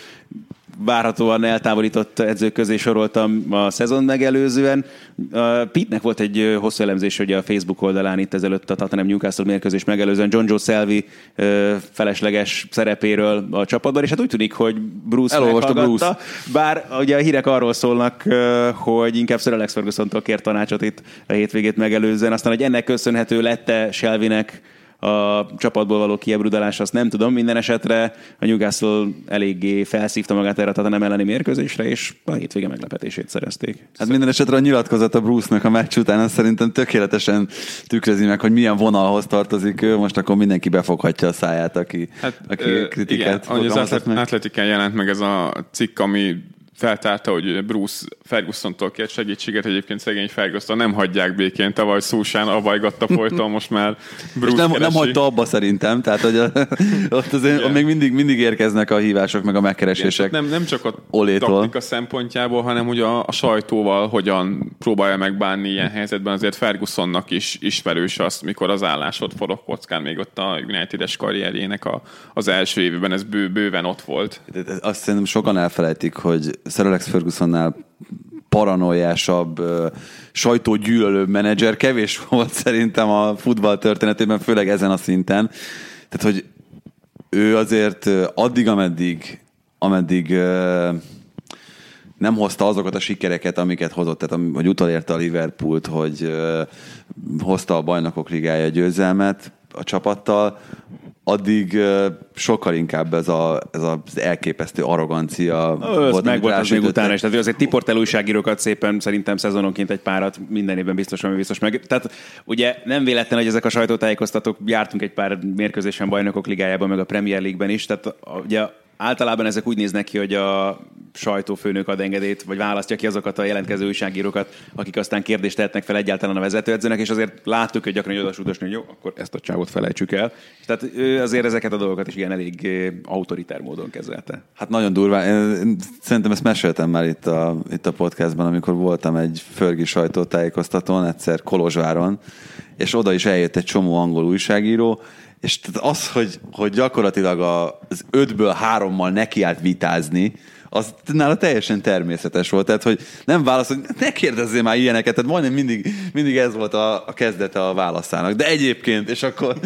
várhatóan eltávolított edzők közé soroltam a szezon megelőzően. Pitnek volt egy hosszú elemzés ugye a Facebook oldalán itt ezelőtt a Tottenham Newcastle mérkőzés megelőzően John Joe Selvi felesleges szerepéről a csapatban, és hát úgy tűnik, hogy Bruce Elolvasta meghallgatta. Bár ugye a hírek arról szólnak, hogy inkább Sir Alex Ferguson-tól kért tanácsot itt a hétvégét megelőzően. Aztán, hogy ennek köszönhető lette Shelvinek a csapatból való kiebrudalás, azt nem tudom. Minden esetre a Newcastle eléggé felszívta magát erre a Tottenham elleni mérkőzésre, és a hétvége meglepetését szerezték. Hát minden esetre a nyilatkozat a Bruce-nak a meccs után azt szerintem tökéletesen tükrözi meg, hogy milyen vonalhoz tartozik ő, most akkor mindenki befoghatja a száját, aki, hát, aki ö, kritikát igen, az fogalmazott atlet, meg. atletikán jelent meg ez a cikk, ami feltárta, hogy Bruce Ferguson-tól kért segítséget, egyébként szegény Ferguson nem hagyják békén, tavaly Szúsán avajgatta folyton, most már Bruce És nem, nem hagyta abba szerintem, tehát hogy a, ott azért ott még mindig, mindig érkeznek a hívások, meg a megkeresések. Nem, nem csak a Olétól. taktika szempontjából, hanem hogy a, a sajtóval hogyan próbálja megbánni ilyen helyzetben. Azért Fergusonnak is ismerős az, mikor az állás ott forog kockán, még ott a United-es karrierjének a, az első évben, ez bő, bőven ott volt. Azt szerintem sokan elfelejtik, hogy Sir Alex Fergusonnál paranoiásabb, sajtógyűlölőbb menedzser kevés volt szerintem a futball történetében, főleg ezen a szinten. Tehát, hogy ő azért addig, ameddig, ameddig nem hozta azokat a sikereket, amiket hozott, tehát hogy utolérte a Liverpoolt, hogy hozta a bajnokok ligája győzelmet a csapattal, addig ö, sokkal inkább ez, a, ez az elképesztő arrogancia Ez volt, meg volt az még utána is. Tehát azért Tiportel újságírókat szépen szerintem szezononként egy párat minden évben biztos, ami biztos meg. Tehát ugye nem véletlen, hogy ezek a sajtótájékoztatók jártunk egy pár mérkőzésen bajnokok ligájában, meg a Premier League-ben is. Tehát ugye általában ezek úgy néznek ki, hogy a sajtófőnök ad engedélyt, vagy választja ki azokat a jelentkező újságírókat, akik aztán kérdést tehetnek fel egyáltalán a vezetőedzőnek, és azért láttuk, hogy gyakran odasúdosni, hogy jó, akkor ezt a csávot felejtsük el. Tehát ő azért ezeket a dolgokat is ilyen elég autoritár módon kezelte. Hát nagyon durván. Én- én Szerintem ezt meséltem már itt a, itt a podcastban, amikor voltam egy förgi sajtótájékoztatón, egyszer Kolozsváron, és oda is eljött egy csomó angol újságíró, és az, hogy, hogy gyakorlatilag az ötből hárommal nekiállt vitázni, az nála teljesen természetes volt, tehát hogy nem válaszol, ne kérdezzél már ilyeneket, tehát majdnem mindig, mindig ez volt a, a kezdete a válaszának. De egyébként, és akkor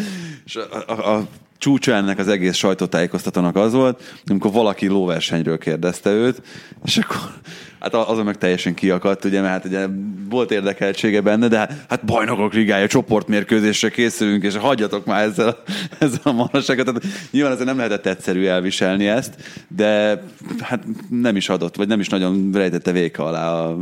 és a, a, a csúcsa ennek az egész sajtótájékoztatónak az volt, amikor valaki lóversenyről kérdezte őt, és akkor hát azon meg teljesen kiakadt, ugye, mert hát ugye volt érdekeltsége benne, de hát bajnokok ligája, csoportmérkőzésre készülünk, és hagyjatok már ezzel, ezzel a marasságot. Tehát nyilván azért nem lehetett egyszerű elviselni ezt, de hát nem is adott, vagy nem is nagyon rejtette véka alá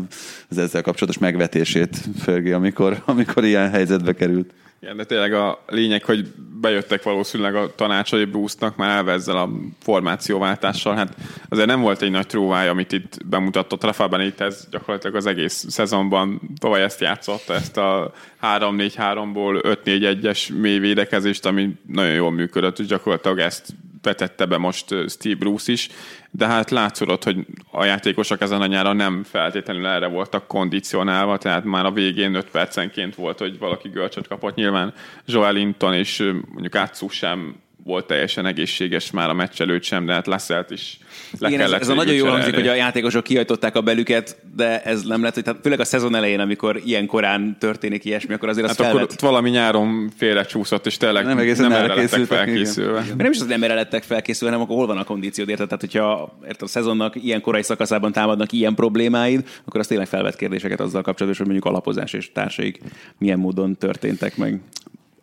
az ezzel kapcsolatos megvetését Fergie, amikor, amikor ilyen helyzetbe került. Igen, de tényleg a lényeg, hogy bejöttek valószínűleg a tanácsai Bruce-nak már elve ezzel a formációváltással. Hát azért nem volt egy nagy tróvája, amit itt bemutatott. Rafa Benitez gyakorlatilag az egész szezonban tavaly ezt játszotta, ezt a 3-4-3-ból 5-4-1-es mély védekezést, ami nagyon jól működött, és gyakorlatilag ezt vetette be most Steve Bruce is, de hát látszott, hogy a játékosok ezen a nyáron nem feltétlenül erre voltak kondicionálva, tehát már a végén 5 percenként volt, hogy valaki görcsöt kapott. Nyilván Joel Linton és mondjuk Átszú sem volt teljesen egészséges már a meccs előtt sem, de hát Lasselt is le Igen, ez, ez a nagyon jó hangzik, hogy a játékosok kihajtották a belüket, de ez nem lett, hogy tehát főleg a szezon elején, amikor ilyen korán történik ilyesmi, akkor azért az hát felvett... akkor ott valami nyáron félrecsúszott, és tényleg nem, egészen nem erre lettek felkészülve. Igen. Nem is az, nem erre lettek felkészülve, hanem akkor hol van a kondíciód, érted? Tehát, hogyha érted, a szezonnak ilyen korai szakaszában támadnak ilyen problémáid, akkor az tényleg felvet kérdéseket azzal kapcsolatban, hogy mondjuk alapozás és társaik milyen módon történtek meg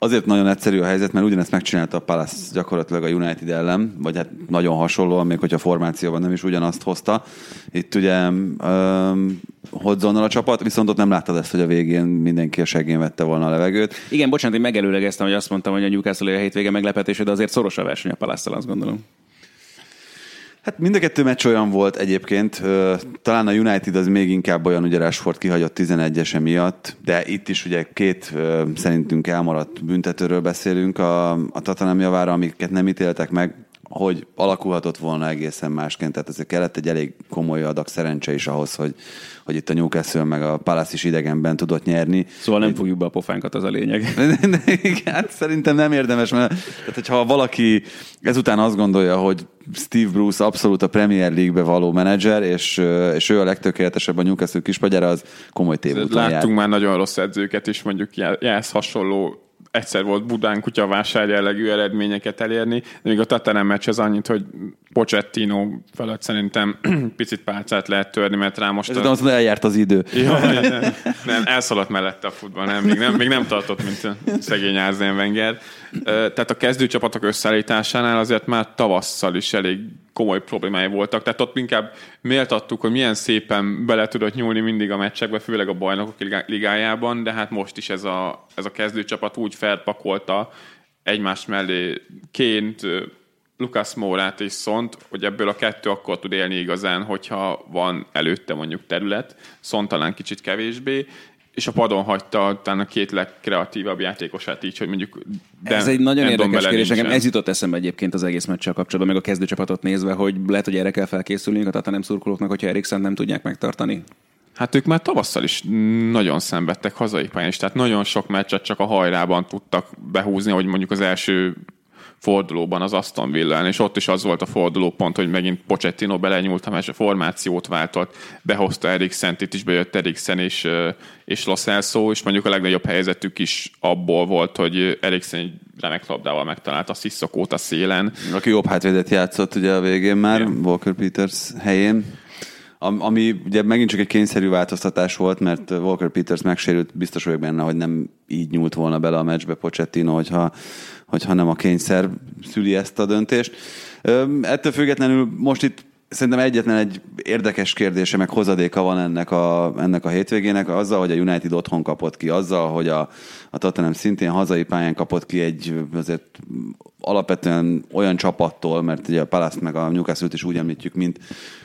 azért nagyon egyszerű a helyzet, mert ugyanezt megcsinálta a Palace gyakorlatilag a United ellen, vagy hát nagyon hasonlóan, még hogyha formációban nem is ugyanazt hozta. Itt ugye um, Hodzonnal a csapat, viszont ott nem láttad ezt, hogy a végén mindenki a segén vette volna a levegőt. Igen, bocsánat, én megelőlegeztem, hogy azt mondtam, hogy a Newcastle a hétvége meglepetése, de azért szoros a verseny a palace azt gondolom. Hát mind a kettő meccs olyan volt egyébként, talán a United az még inkább olyan, ugye Rashford kihagyott 11-ese miatt, de itt is ugye két szerintünk elmaradt büntetőről beszélünk a, a Tottenham javára, amiket nem ítéltek meg, hogy alakulhatott volna egészen másként, tehát ezek kellett egy elég komoly adag szerencse is ahhoz, hogy, hogy itt a Newcastle meg a Palace is idegenben tudott nyerni. Szóval nem fogjuk be a pofánkat, az a lényeg. hát szerintem nem érdemes, mert tehát, hogyha valaki ezután azt gondolja, hogy Steve Bruce abszolút a Premier League-be való menedzser, és, és ő a legtökéletesebb a Newcastle kispagyára, az komoly tévúton Láttunk jár. már nagyon rossz edzőket is, mondjuk Jász hasonló egyszer volt Budán kutyavásár jellegű eredményeket elérni, de még a Tatanem meccs az annyit, hogy Pochettino felett szerintem picit pálcát lehet törni, mert rá most... Ez a... azt eljárt az idő. Ja, nem, nem, elszaladt mellette a futball, nem, még nem, még nem tartott, mint a szegény Árzén Wenger. Tehát a kezdőcsapatok összeállításánál azért már tavasszal is elég komoly problémái voltak. Tehát ott inkább méltattuk, hogy milyen szépen bele tudott nyúlni mindig a meccsekbe, főleg a bajnokok ligájában, de hát most is ez a, ez a kezdőcsapat úgy felpakolta egymás mellé ként Lukas Mórát és Szont, hogy ebből a kettő akkor tud élni igazán, hogyha van előtte mondjuk terület, Szont talán kicsit kevésbé, és a padon hagyta talán a két legkreatívabb játékosát így, hogy mondjuk... De ez egy nagyon érdekes kérdés. Nekem ez jutott eszembe egyébként az egész meccsel kapcsolatban, meg a kezdőcsapatot nézve, hogy lehet, hogy erre kell felkészülni a nem szurkolóknak, hogyha Eriksen nem tudják megtartani. Hát ők már tavasszal is nagyon szenvedtek hazai pályán is, tehát nagyon sok meccset csak a hajrában tudtak behúzni, hogy mondjuk az első fordulóban az Aston villa és ott is az volt a fordulópont, hogy megint Pochettino belenyúlt a meccs, a formációt váltott, behozta Eriksen, itt is bejött Eriksen és, és Los Elso, és mondjuk a legnagyobb helyzetük is abból volt, hogy Eriksen egy remek labdával megtalálta a Sziszokót a szélen. Aki jobb hátvédet játszott ugye a végén már, Igen. Walker Peters helyén ami ugye megint csak egy kényszerű változtatás volt, mert Walker Peters megsérült, biztos vagyok benne, hogy nem így nyúlt volna bele a meccsbe Pochettino, hogyha hogyha nem a kényszer szüli ezt a döntést. Ettől függetlenül most itt szerintem egyetlen egy érdekes kérdése, meg hozadéka van ennek a, ennek a hétvégének, azzal, hogy a United otthon kapott ki, azzal, hogy a, a Tottenham szintén hazai pályán kapott ki egy azért alapvetően olyan csapattól, mert ugye a Palace meg a Newcastle-t is úgy említjük, mint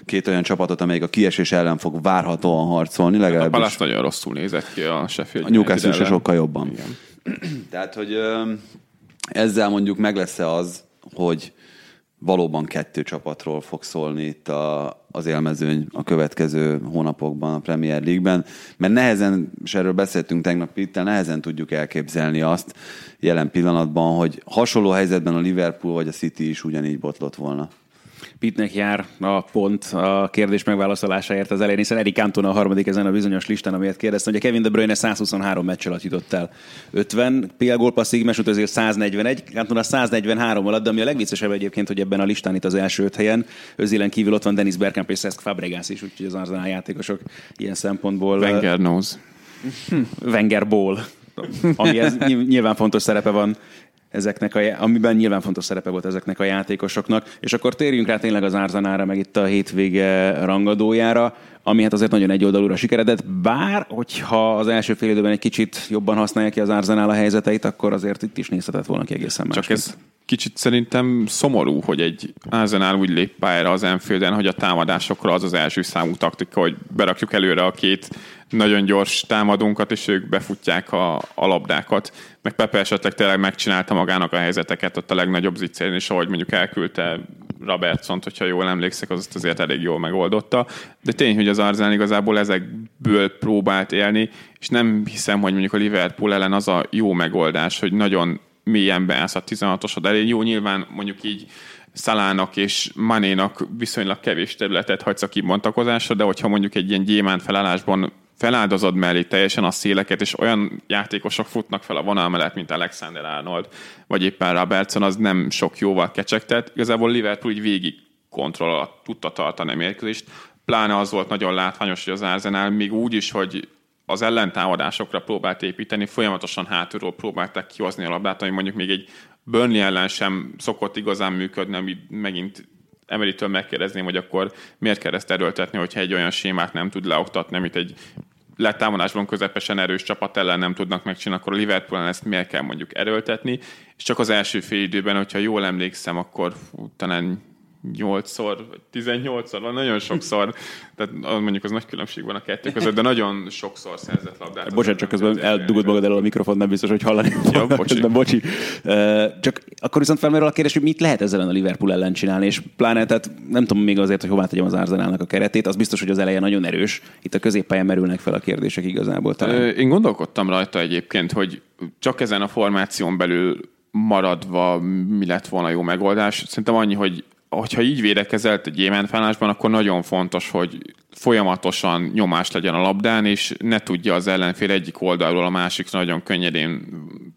két olyan csapatot, amelyik a kiesés ellen fog várhatóan harcolni. Legalábbis. Hát a Palace nagyon rosszul nézett ki a Sheffield. A Newcastle se sokkal jobban. Igen. Tehát, hogy ezzel mondjuk meg lesz-e az, hogy valóban kettő csapatról fog szólni itt a, az élmezőny a következő hónapokban a Premier League-ben, mert nehezen, és erről beszéltünk tegnap itt, nehezen tudjuk elképzelni azt jelen pillanatban, hogy hasonló helyzetben a Liverpool vagy a City is ugyanígy botlott volna. Pitnek jár a pont a kérdés megválaszolásáért az elején, hiszen Erik Cantona a harmadik ezen a bizonyos listán, amiért kérdeztem, hogy a Kevin De Bruyne 123 meccs alatt jutott el 50, PL gólpasszig, Igmes utazér 141, Cantona 143 alatt, de ami a legviccesebb egyébként, hogy ebben a listán itt az első öt helyen, Özélen kívül ott van Denis Bergkamp és Cesc Fabregas is, úgyhogy az Arsenal játékosok ilyen szempontból... Wenger knows. Wenger Ball, ami ez nyilván fontos szerepe van ezeknek a, amiben nyilván fontos szerepe volt ezeknek a játékosoknak. És akkor térjünk rá tényleg az Árzanára, meg itt a hétvége rangadójára, ami hát azért nagyon egyoldalúra sikeredett, bár hogyha az első fél időben egy kicsit jobban használja ki az Árzenál a helyzeteit, akkor azért itt is nézhetett volna ki egészen más. Csak ez kicsit szerintem szomorú, hogy egy Arsenal úgy lép pályára az Enfielden, hogy a támadásokra az az első számú taktika, hogy berakjuk előre a két nagyon gyors támadónkat, és ők befutják a, a labdákat. Meg Pepe esetleg tényleg megcsinálta magának a helyzeteket ott a legnagyobb zicsén, és ahogy mondjuk elküldte Robertsont, hogyha jól emlékszek, az azért elég jól megoldotta. De tény, hogy az Arzenál igazából ezekből próbált élni, és nem hiszem, hogy mondjuk a Liverpool ellen az a jó megoldás, hogy nagyon mélyen beállsz a 16-osod elé. Jó, nyilván mondjuk így Szalának és Manénak viszonylag kevés területet hagysz a kibontakozásra, de hogyha mondjuk egy ilyen gyémánt felállásban feláldozod mellé teljesen a széleket, és olyan játékosok futnak fel a vonal mellett, mint Alexander Arnold, vagy éppen Robertson, az nem sok jóval kecsegtet. Igazából Liverpool így végig kontroll alatt tudta tartani a mérkőzést. Pláne az volt nagyon látványos, hogy az Arsenal még úgy is, hogy az ellentámadásokra próbált építeni, folyamatosan hátulról próbálták kihozni a labdát, ami mondjuk még egy Burnley ellen sem szokott igazán működni, ami megint Emeritől megkérdezném, hogy akkor miért kell ezt erőltetni, hogyha egy olyan sémát nem tud leoktatni, amit egy letámadásban közepesen erős csapat ellen nem tudnak megcsinálni, akkor a Liverpool ezt miért kell mondjuk erőltetni, és csak az első fél időben, hogyha jól emlékszem, akkor talán 8-szor, 18-szor, van nagyon sokszor, tehát mondjuk az nagy különbség van a kettő között, de nagyon sokszor szerzett labdát. Bocsánat, csak közben eldugod magad elől a mikrofon, nem biztos, hogy hallani. Ja, bocsi. bocsi. Csak akkor viszont felmerül a kérdés, hogy mit lehet ezzel a Liverpool ellen csinálni, és pláne, tehát nem tudom még azért, hogy hová tegyem az Arsenalnak a keretét, az biztos, hogy az eleje nagyon erős. Itt a középpályán merülnek fel a kérdések igazából. Talán. Én gondolkodtam rajta egyébként, hogy csak ezen a formáción belül maradva mi lett volna jó megoldás. Szerintem annyi, hogy hogyha így védekezelt egy gyémántfállásban, akkor nagyon fontos, hogy folyamatosan nyomás legyen a labdán, és ne tudja az ellenfél egyik oldalról a másik nagyon könnyedén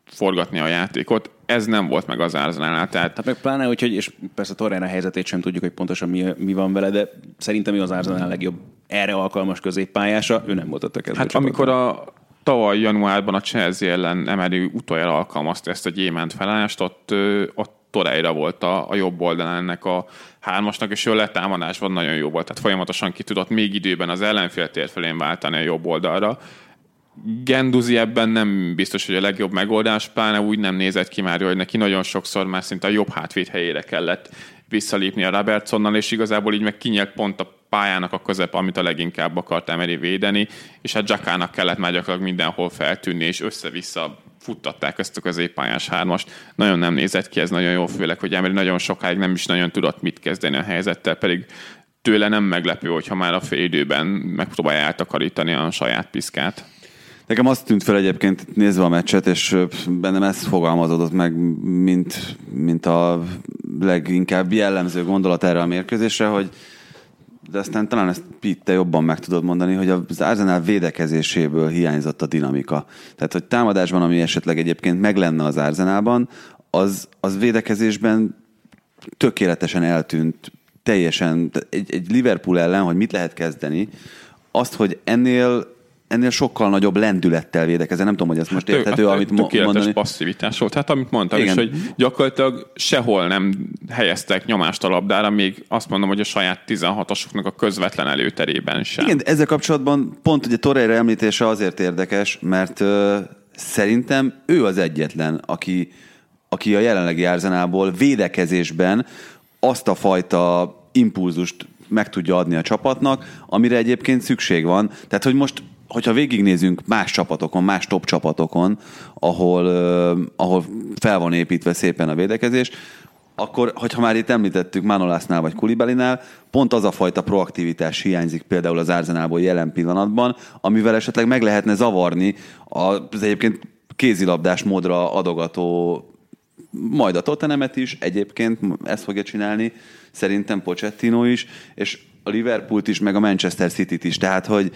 forgatni a játékot. Ez nem volt meg az Arsenalnál. Tehát... Hát meg pláne, hogy, és persze Torreira helyzetét sem tudjuk, hogy pontosan mi, mi van vele, de szerintem mi az Arsenal legjobb erre alkalmas középpályása, ő nem volt a. Hát amikor a tavaly januárban a Chelsea ellen emelő utoljára alkalmazta ezt a gyémánt felállást, ott, ott Toreira volt a, a jobb oldalán ennek a hármasnak, és ő letámadásban nagyon jó volt, tehát folyamatosan ki tudott még időben az ellenfél térfelén váltani a jobb oldalra. Genduzi ebben nem biztos, hogy a legjobb megoldás, pláne úgy nem nézett ki már, hogy neki nagyon sokszor már szinte a jobb hátvéd helyére kellett visszalépni a Robertsonnal, és igazából így meg kinyert pont a pályának a közep, amit a leginkább akart Emery védeni, és hát Jackának kellett már gyakorlatilag mindenhol feltűnni, és össze-vissza futtatták ezt a középpályás hármast. Nagyon nem nézett ki ez nagyon jó, főleg, hogy Emery nagyon sokáig nem is nagyon tudott mit kezdeni a helyzettel, pedig tőle nem meglepő, hogyha már a fél időben megpróbálja eltakarítani a saját piszkát. Nekem azt tűnt fel egyébként nézve a meccset, és bennem ez fogalmazódott meg, mint, mint a leginkább jellemző gondolat erre a mérkőzésre, hogy de aztán talán ezt Pitte jobban meg tudod mondani, hogy az Arsenal védekezéséből hiányzott a dinamika. Tehát, hogy támadásban, ami esetleg egyébként meg lenne az Arsenalban, az, az védekezésben tökéletesen eltűnt, teljesen, egy, egy Liverpool ellen, hogy mit lehet kezdeni, azt, hogy ennél ennél sokkal nagyobb lendülettel védekezel. Nem tudom, hogy ez most hát, érthető, hát, amit mo- mondani. passzivitás volt. Hát amit mondtam Igen. is, hogy gyakorlatilag sehol nem helyeztek nyomást a labdára, még azt mondom, hogy a saját 16-osoknak a közvetlen előterében sem. Igen, ezzel kapcsolatban pont ugye Torreira említése azért érdekes, mert ö, szerintem ő az egyetlen, aki, aki a jelenlegi árzenából védekezésben azt a fajta impulzust meg tudja adni a csapatnak, amire egyébként szükség van. Tehát, hogy most hogyha végignézünk más csapatokon, más top csapatokon, ahol, ahol fel van építve szépen a védekezés, akkor, hogyha már itt említettük Manolásnál vagy Kulibelinál, pont az a fajta proaktivitás hiányzik például az Arzenálból jelen pillanatban, amivel esetleg meg lehetne zavarni az egyébként kézilabdás módra adogató majd a Tottenhamet is, egyébként ezt fogja csinálni, szerintem Pochettino is, és a Liverpoolt is, meg a Manchester City-t is. Tehát, hogy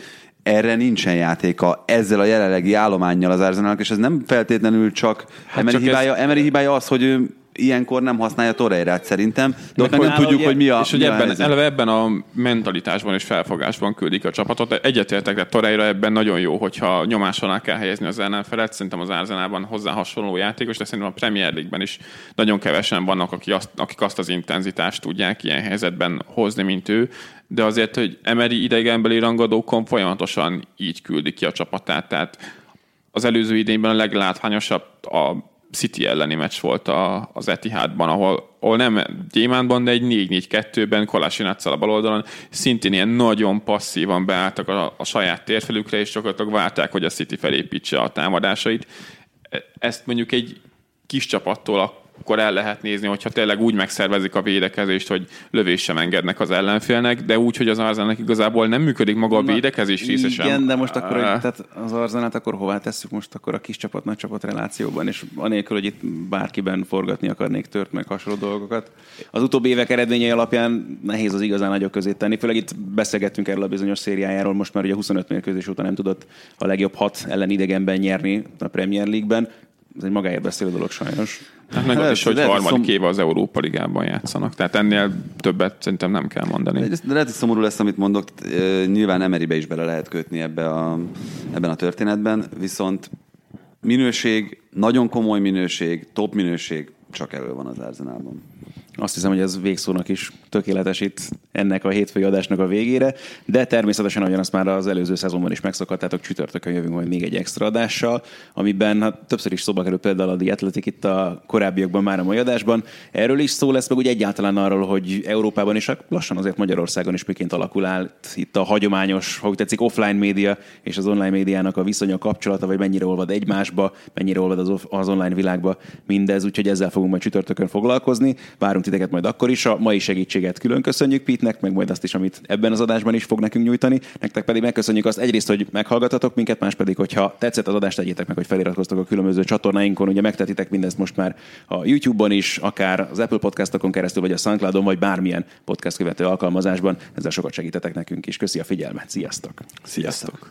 erre nincsen játéka ezzel a jelenlegi állományjal az Arsenalnak, és ez nem feltétlenül csak hát Emery, csak hibája, ez... Emery hibája az, hogy ő ilyenkor nem használja Torreirát szerintem, de ott meg nem tudjuk, hogy mi a És hogy ebben, a eleve ebben a mentalitásban és felfogásban küldik a csapatot. Egyetértek, de Torreira ebben nagyon jó, hogyha nyomás alá kell helyezni az ellenfelet. Szerintem az Arzenában hozzá hasonló játékos, de szerintem a Premier League-ben is nagyon kevesen vannak, akik azt, akik azt az intenzitást tudják ilyen helyzetben hozni, mint ő de azért, hogy Emery idegenbeli rangadókon folyamatosan így küldi ki a csapatát, tehát az előző idényben a leglátványosabb a City elleni meccs volt a, az Etihadban, ahol, ahol nem gyémántban, de egy 4-4-2-ben Kolásinátszal a bal oldalon szintén ilyen nagyon passzívan beálltak a, a saját térfelükre, és gyakorlatilag várták, hogy a City felépítse a támadásait. E, ezt mondjuk egy kis csapattól akkor el lehet nézni, hogyha tényleg úgy megszervezik a védekezést, hogy lövés sem engednek az ellenfélnek, de úgy, hogy az Arzenálnak igazából nem működik maga a védekezés része sem. Igen, de most akkor tehát az Arzenát akkor hová tesszük most akkor a kis csapat, nagy csapat relációban, és anélkül, hogy itt bárkiben forgatni akarnék tört meg hasonló dolgokat. Az utóbbi évek eredményei alapján nehéz az igazán nagyok közé tenni, főleg itt beszélgettünk erről a bizonyos szériájáról, most már ugye 25 mérkőzés óta nem tudott a legjobb hat ellen idegenben nyerni a Premier League-ben ez egy magáért beszélő dolog sajnos. Hát meg az is, hogy harmadik szom... éve az Európa Ligában játszanak. Tehát ennél többet szerintem nem kell mondani. De, lehet, hogy szomorú lesz, amit mondok. Nyilván Emerybe is bele lehet kötni ebbe a, ebben a történetben, viszont minőség, nagyon komoly minőség, top minőség csak elő van az Arsenalban. Azt hiszem, hogy ez végszónak is tökéletesít ennek a hétfői adásnak a végére, de természetesen, ahogyan azt már az előző szezonban is megszokhattátok, csütörtökön jövünk majd még egy extra adással, amiben hát, többször is szóba kerül például a Athletic itt a korábbiakban már a mai adásban. Erről is szó lesz, meg úgy egyáltalán arról, hogy Európában és lassan azért Magyarországon is miként alakul át itt a hagyományos, ha úgy tetszik, offline média és az online médiának a viszonya kapcsolata, vagy mennyire olvad egymásba, mennyire olvad az, az online világba mindez, úgyhogy ezzel fogunk majd csütörtökön foglalkozni. Várunk titeket majd akkor is. A mai segítséget külön köszönjük Pitnek, meg majd azt is, amit ebben az adásban is fog nekünk nyújtani. Nektek pedig megköszönjük azt egyrészt, hogy meghallgatatok minket, más pedig, hogyha tetszett az adást, tegyétek meg, hogy feliratkoztok a különböző csatornáinkon. Ugye megtetitek mindezt most már a YouTube-on is, akár az Apple podcastokon keresztül, vagy a SoundCloudon, vagy bármilyen podcast követő alkalmazásban. Ezzel sokat segítetek nekünk is. Köszi a figyelmet. Sziasztok! Sziasztok!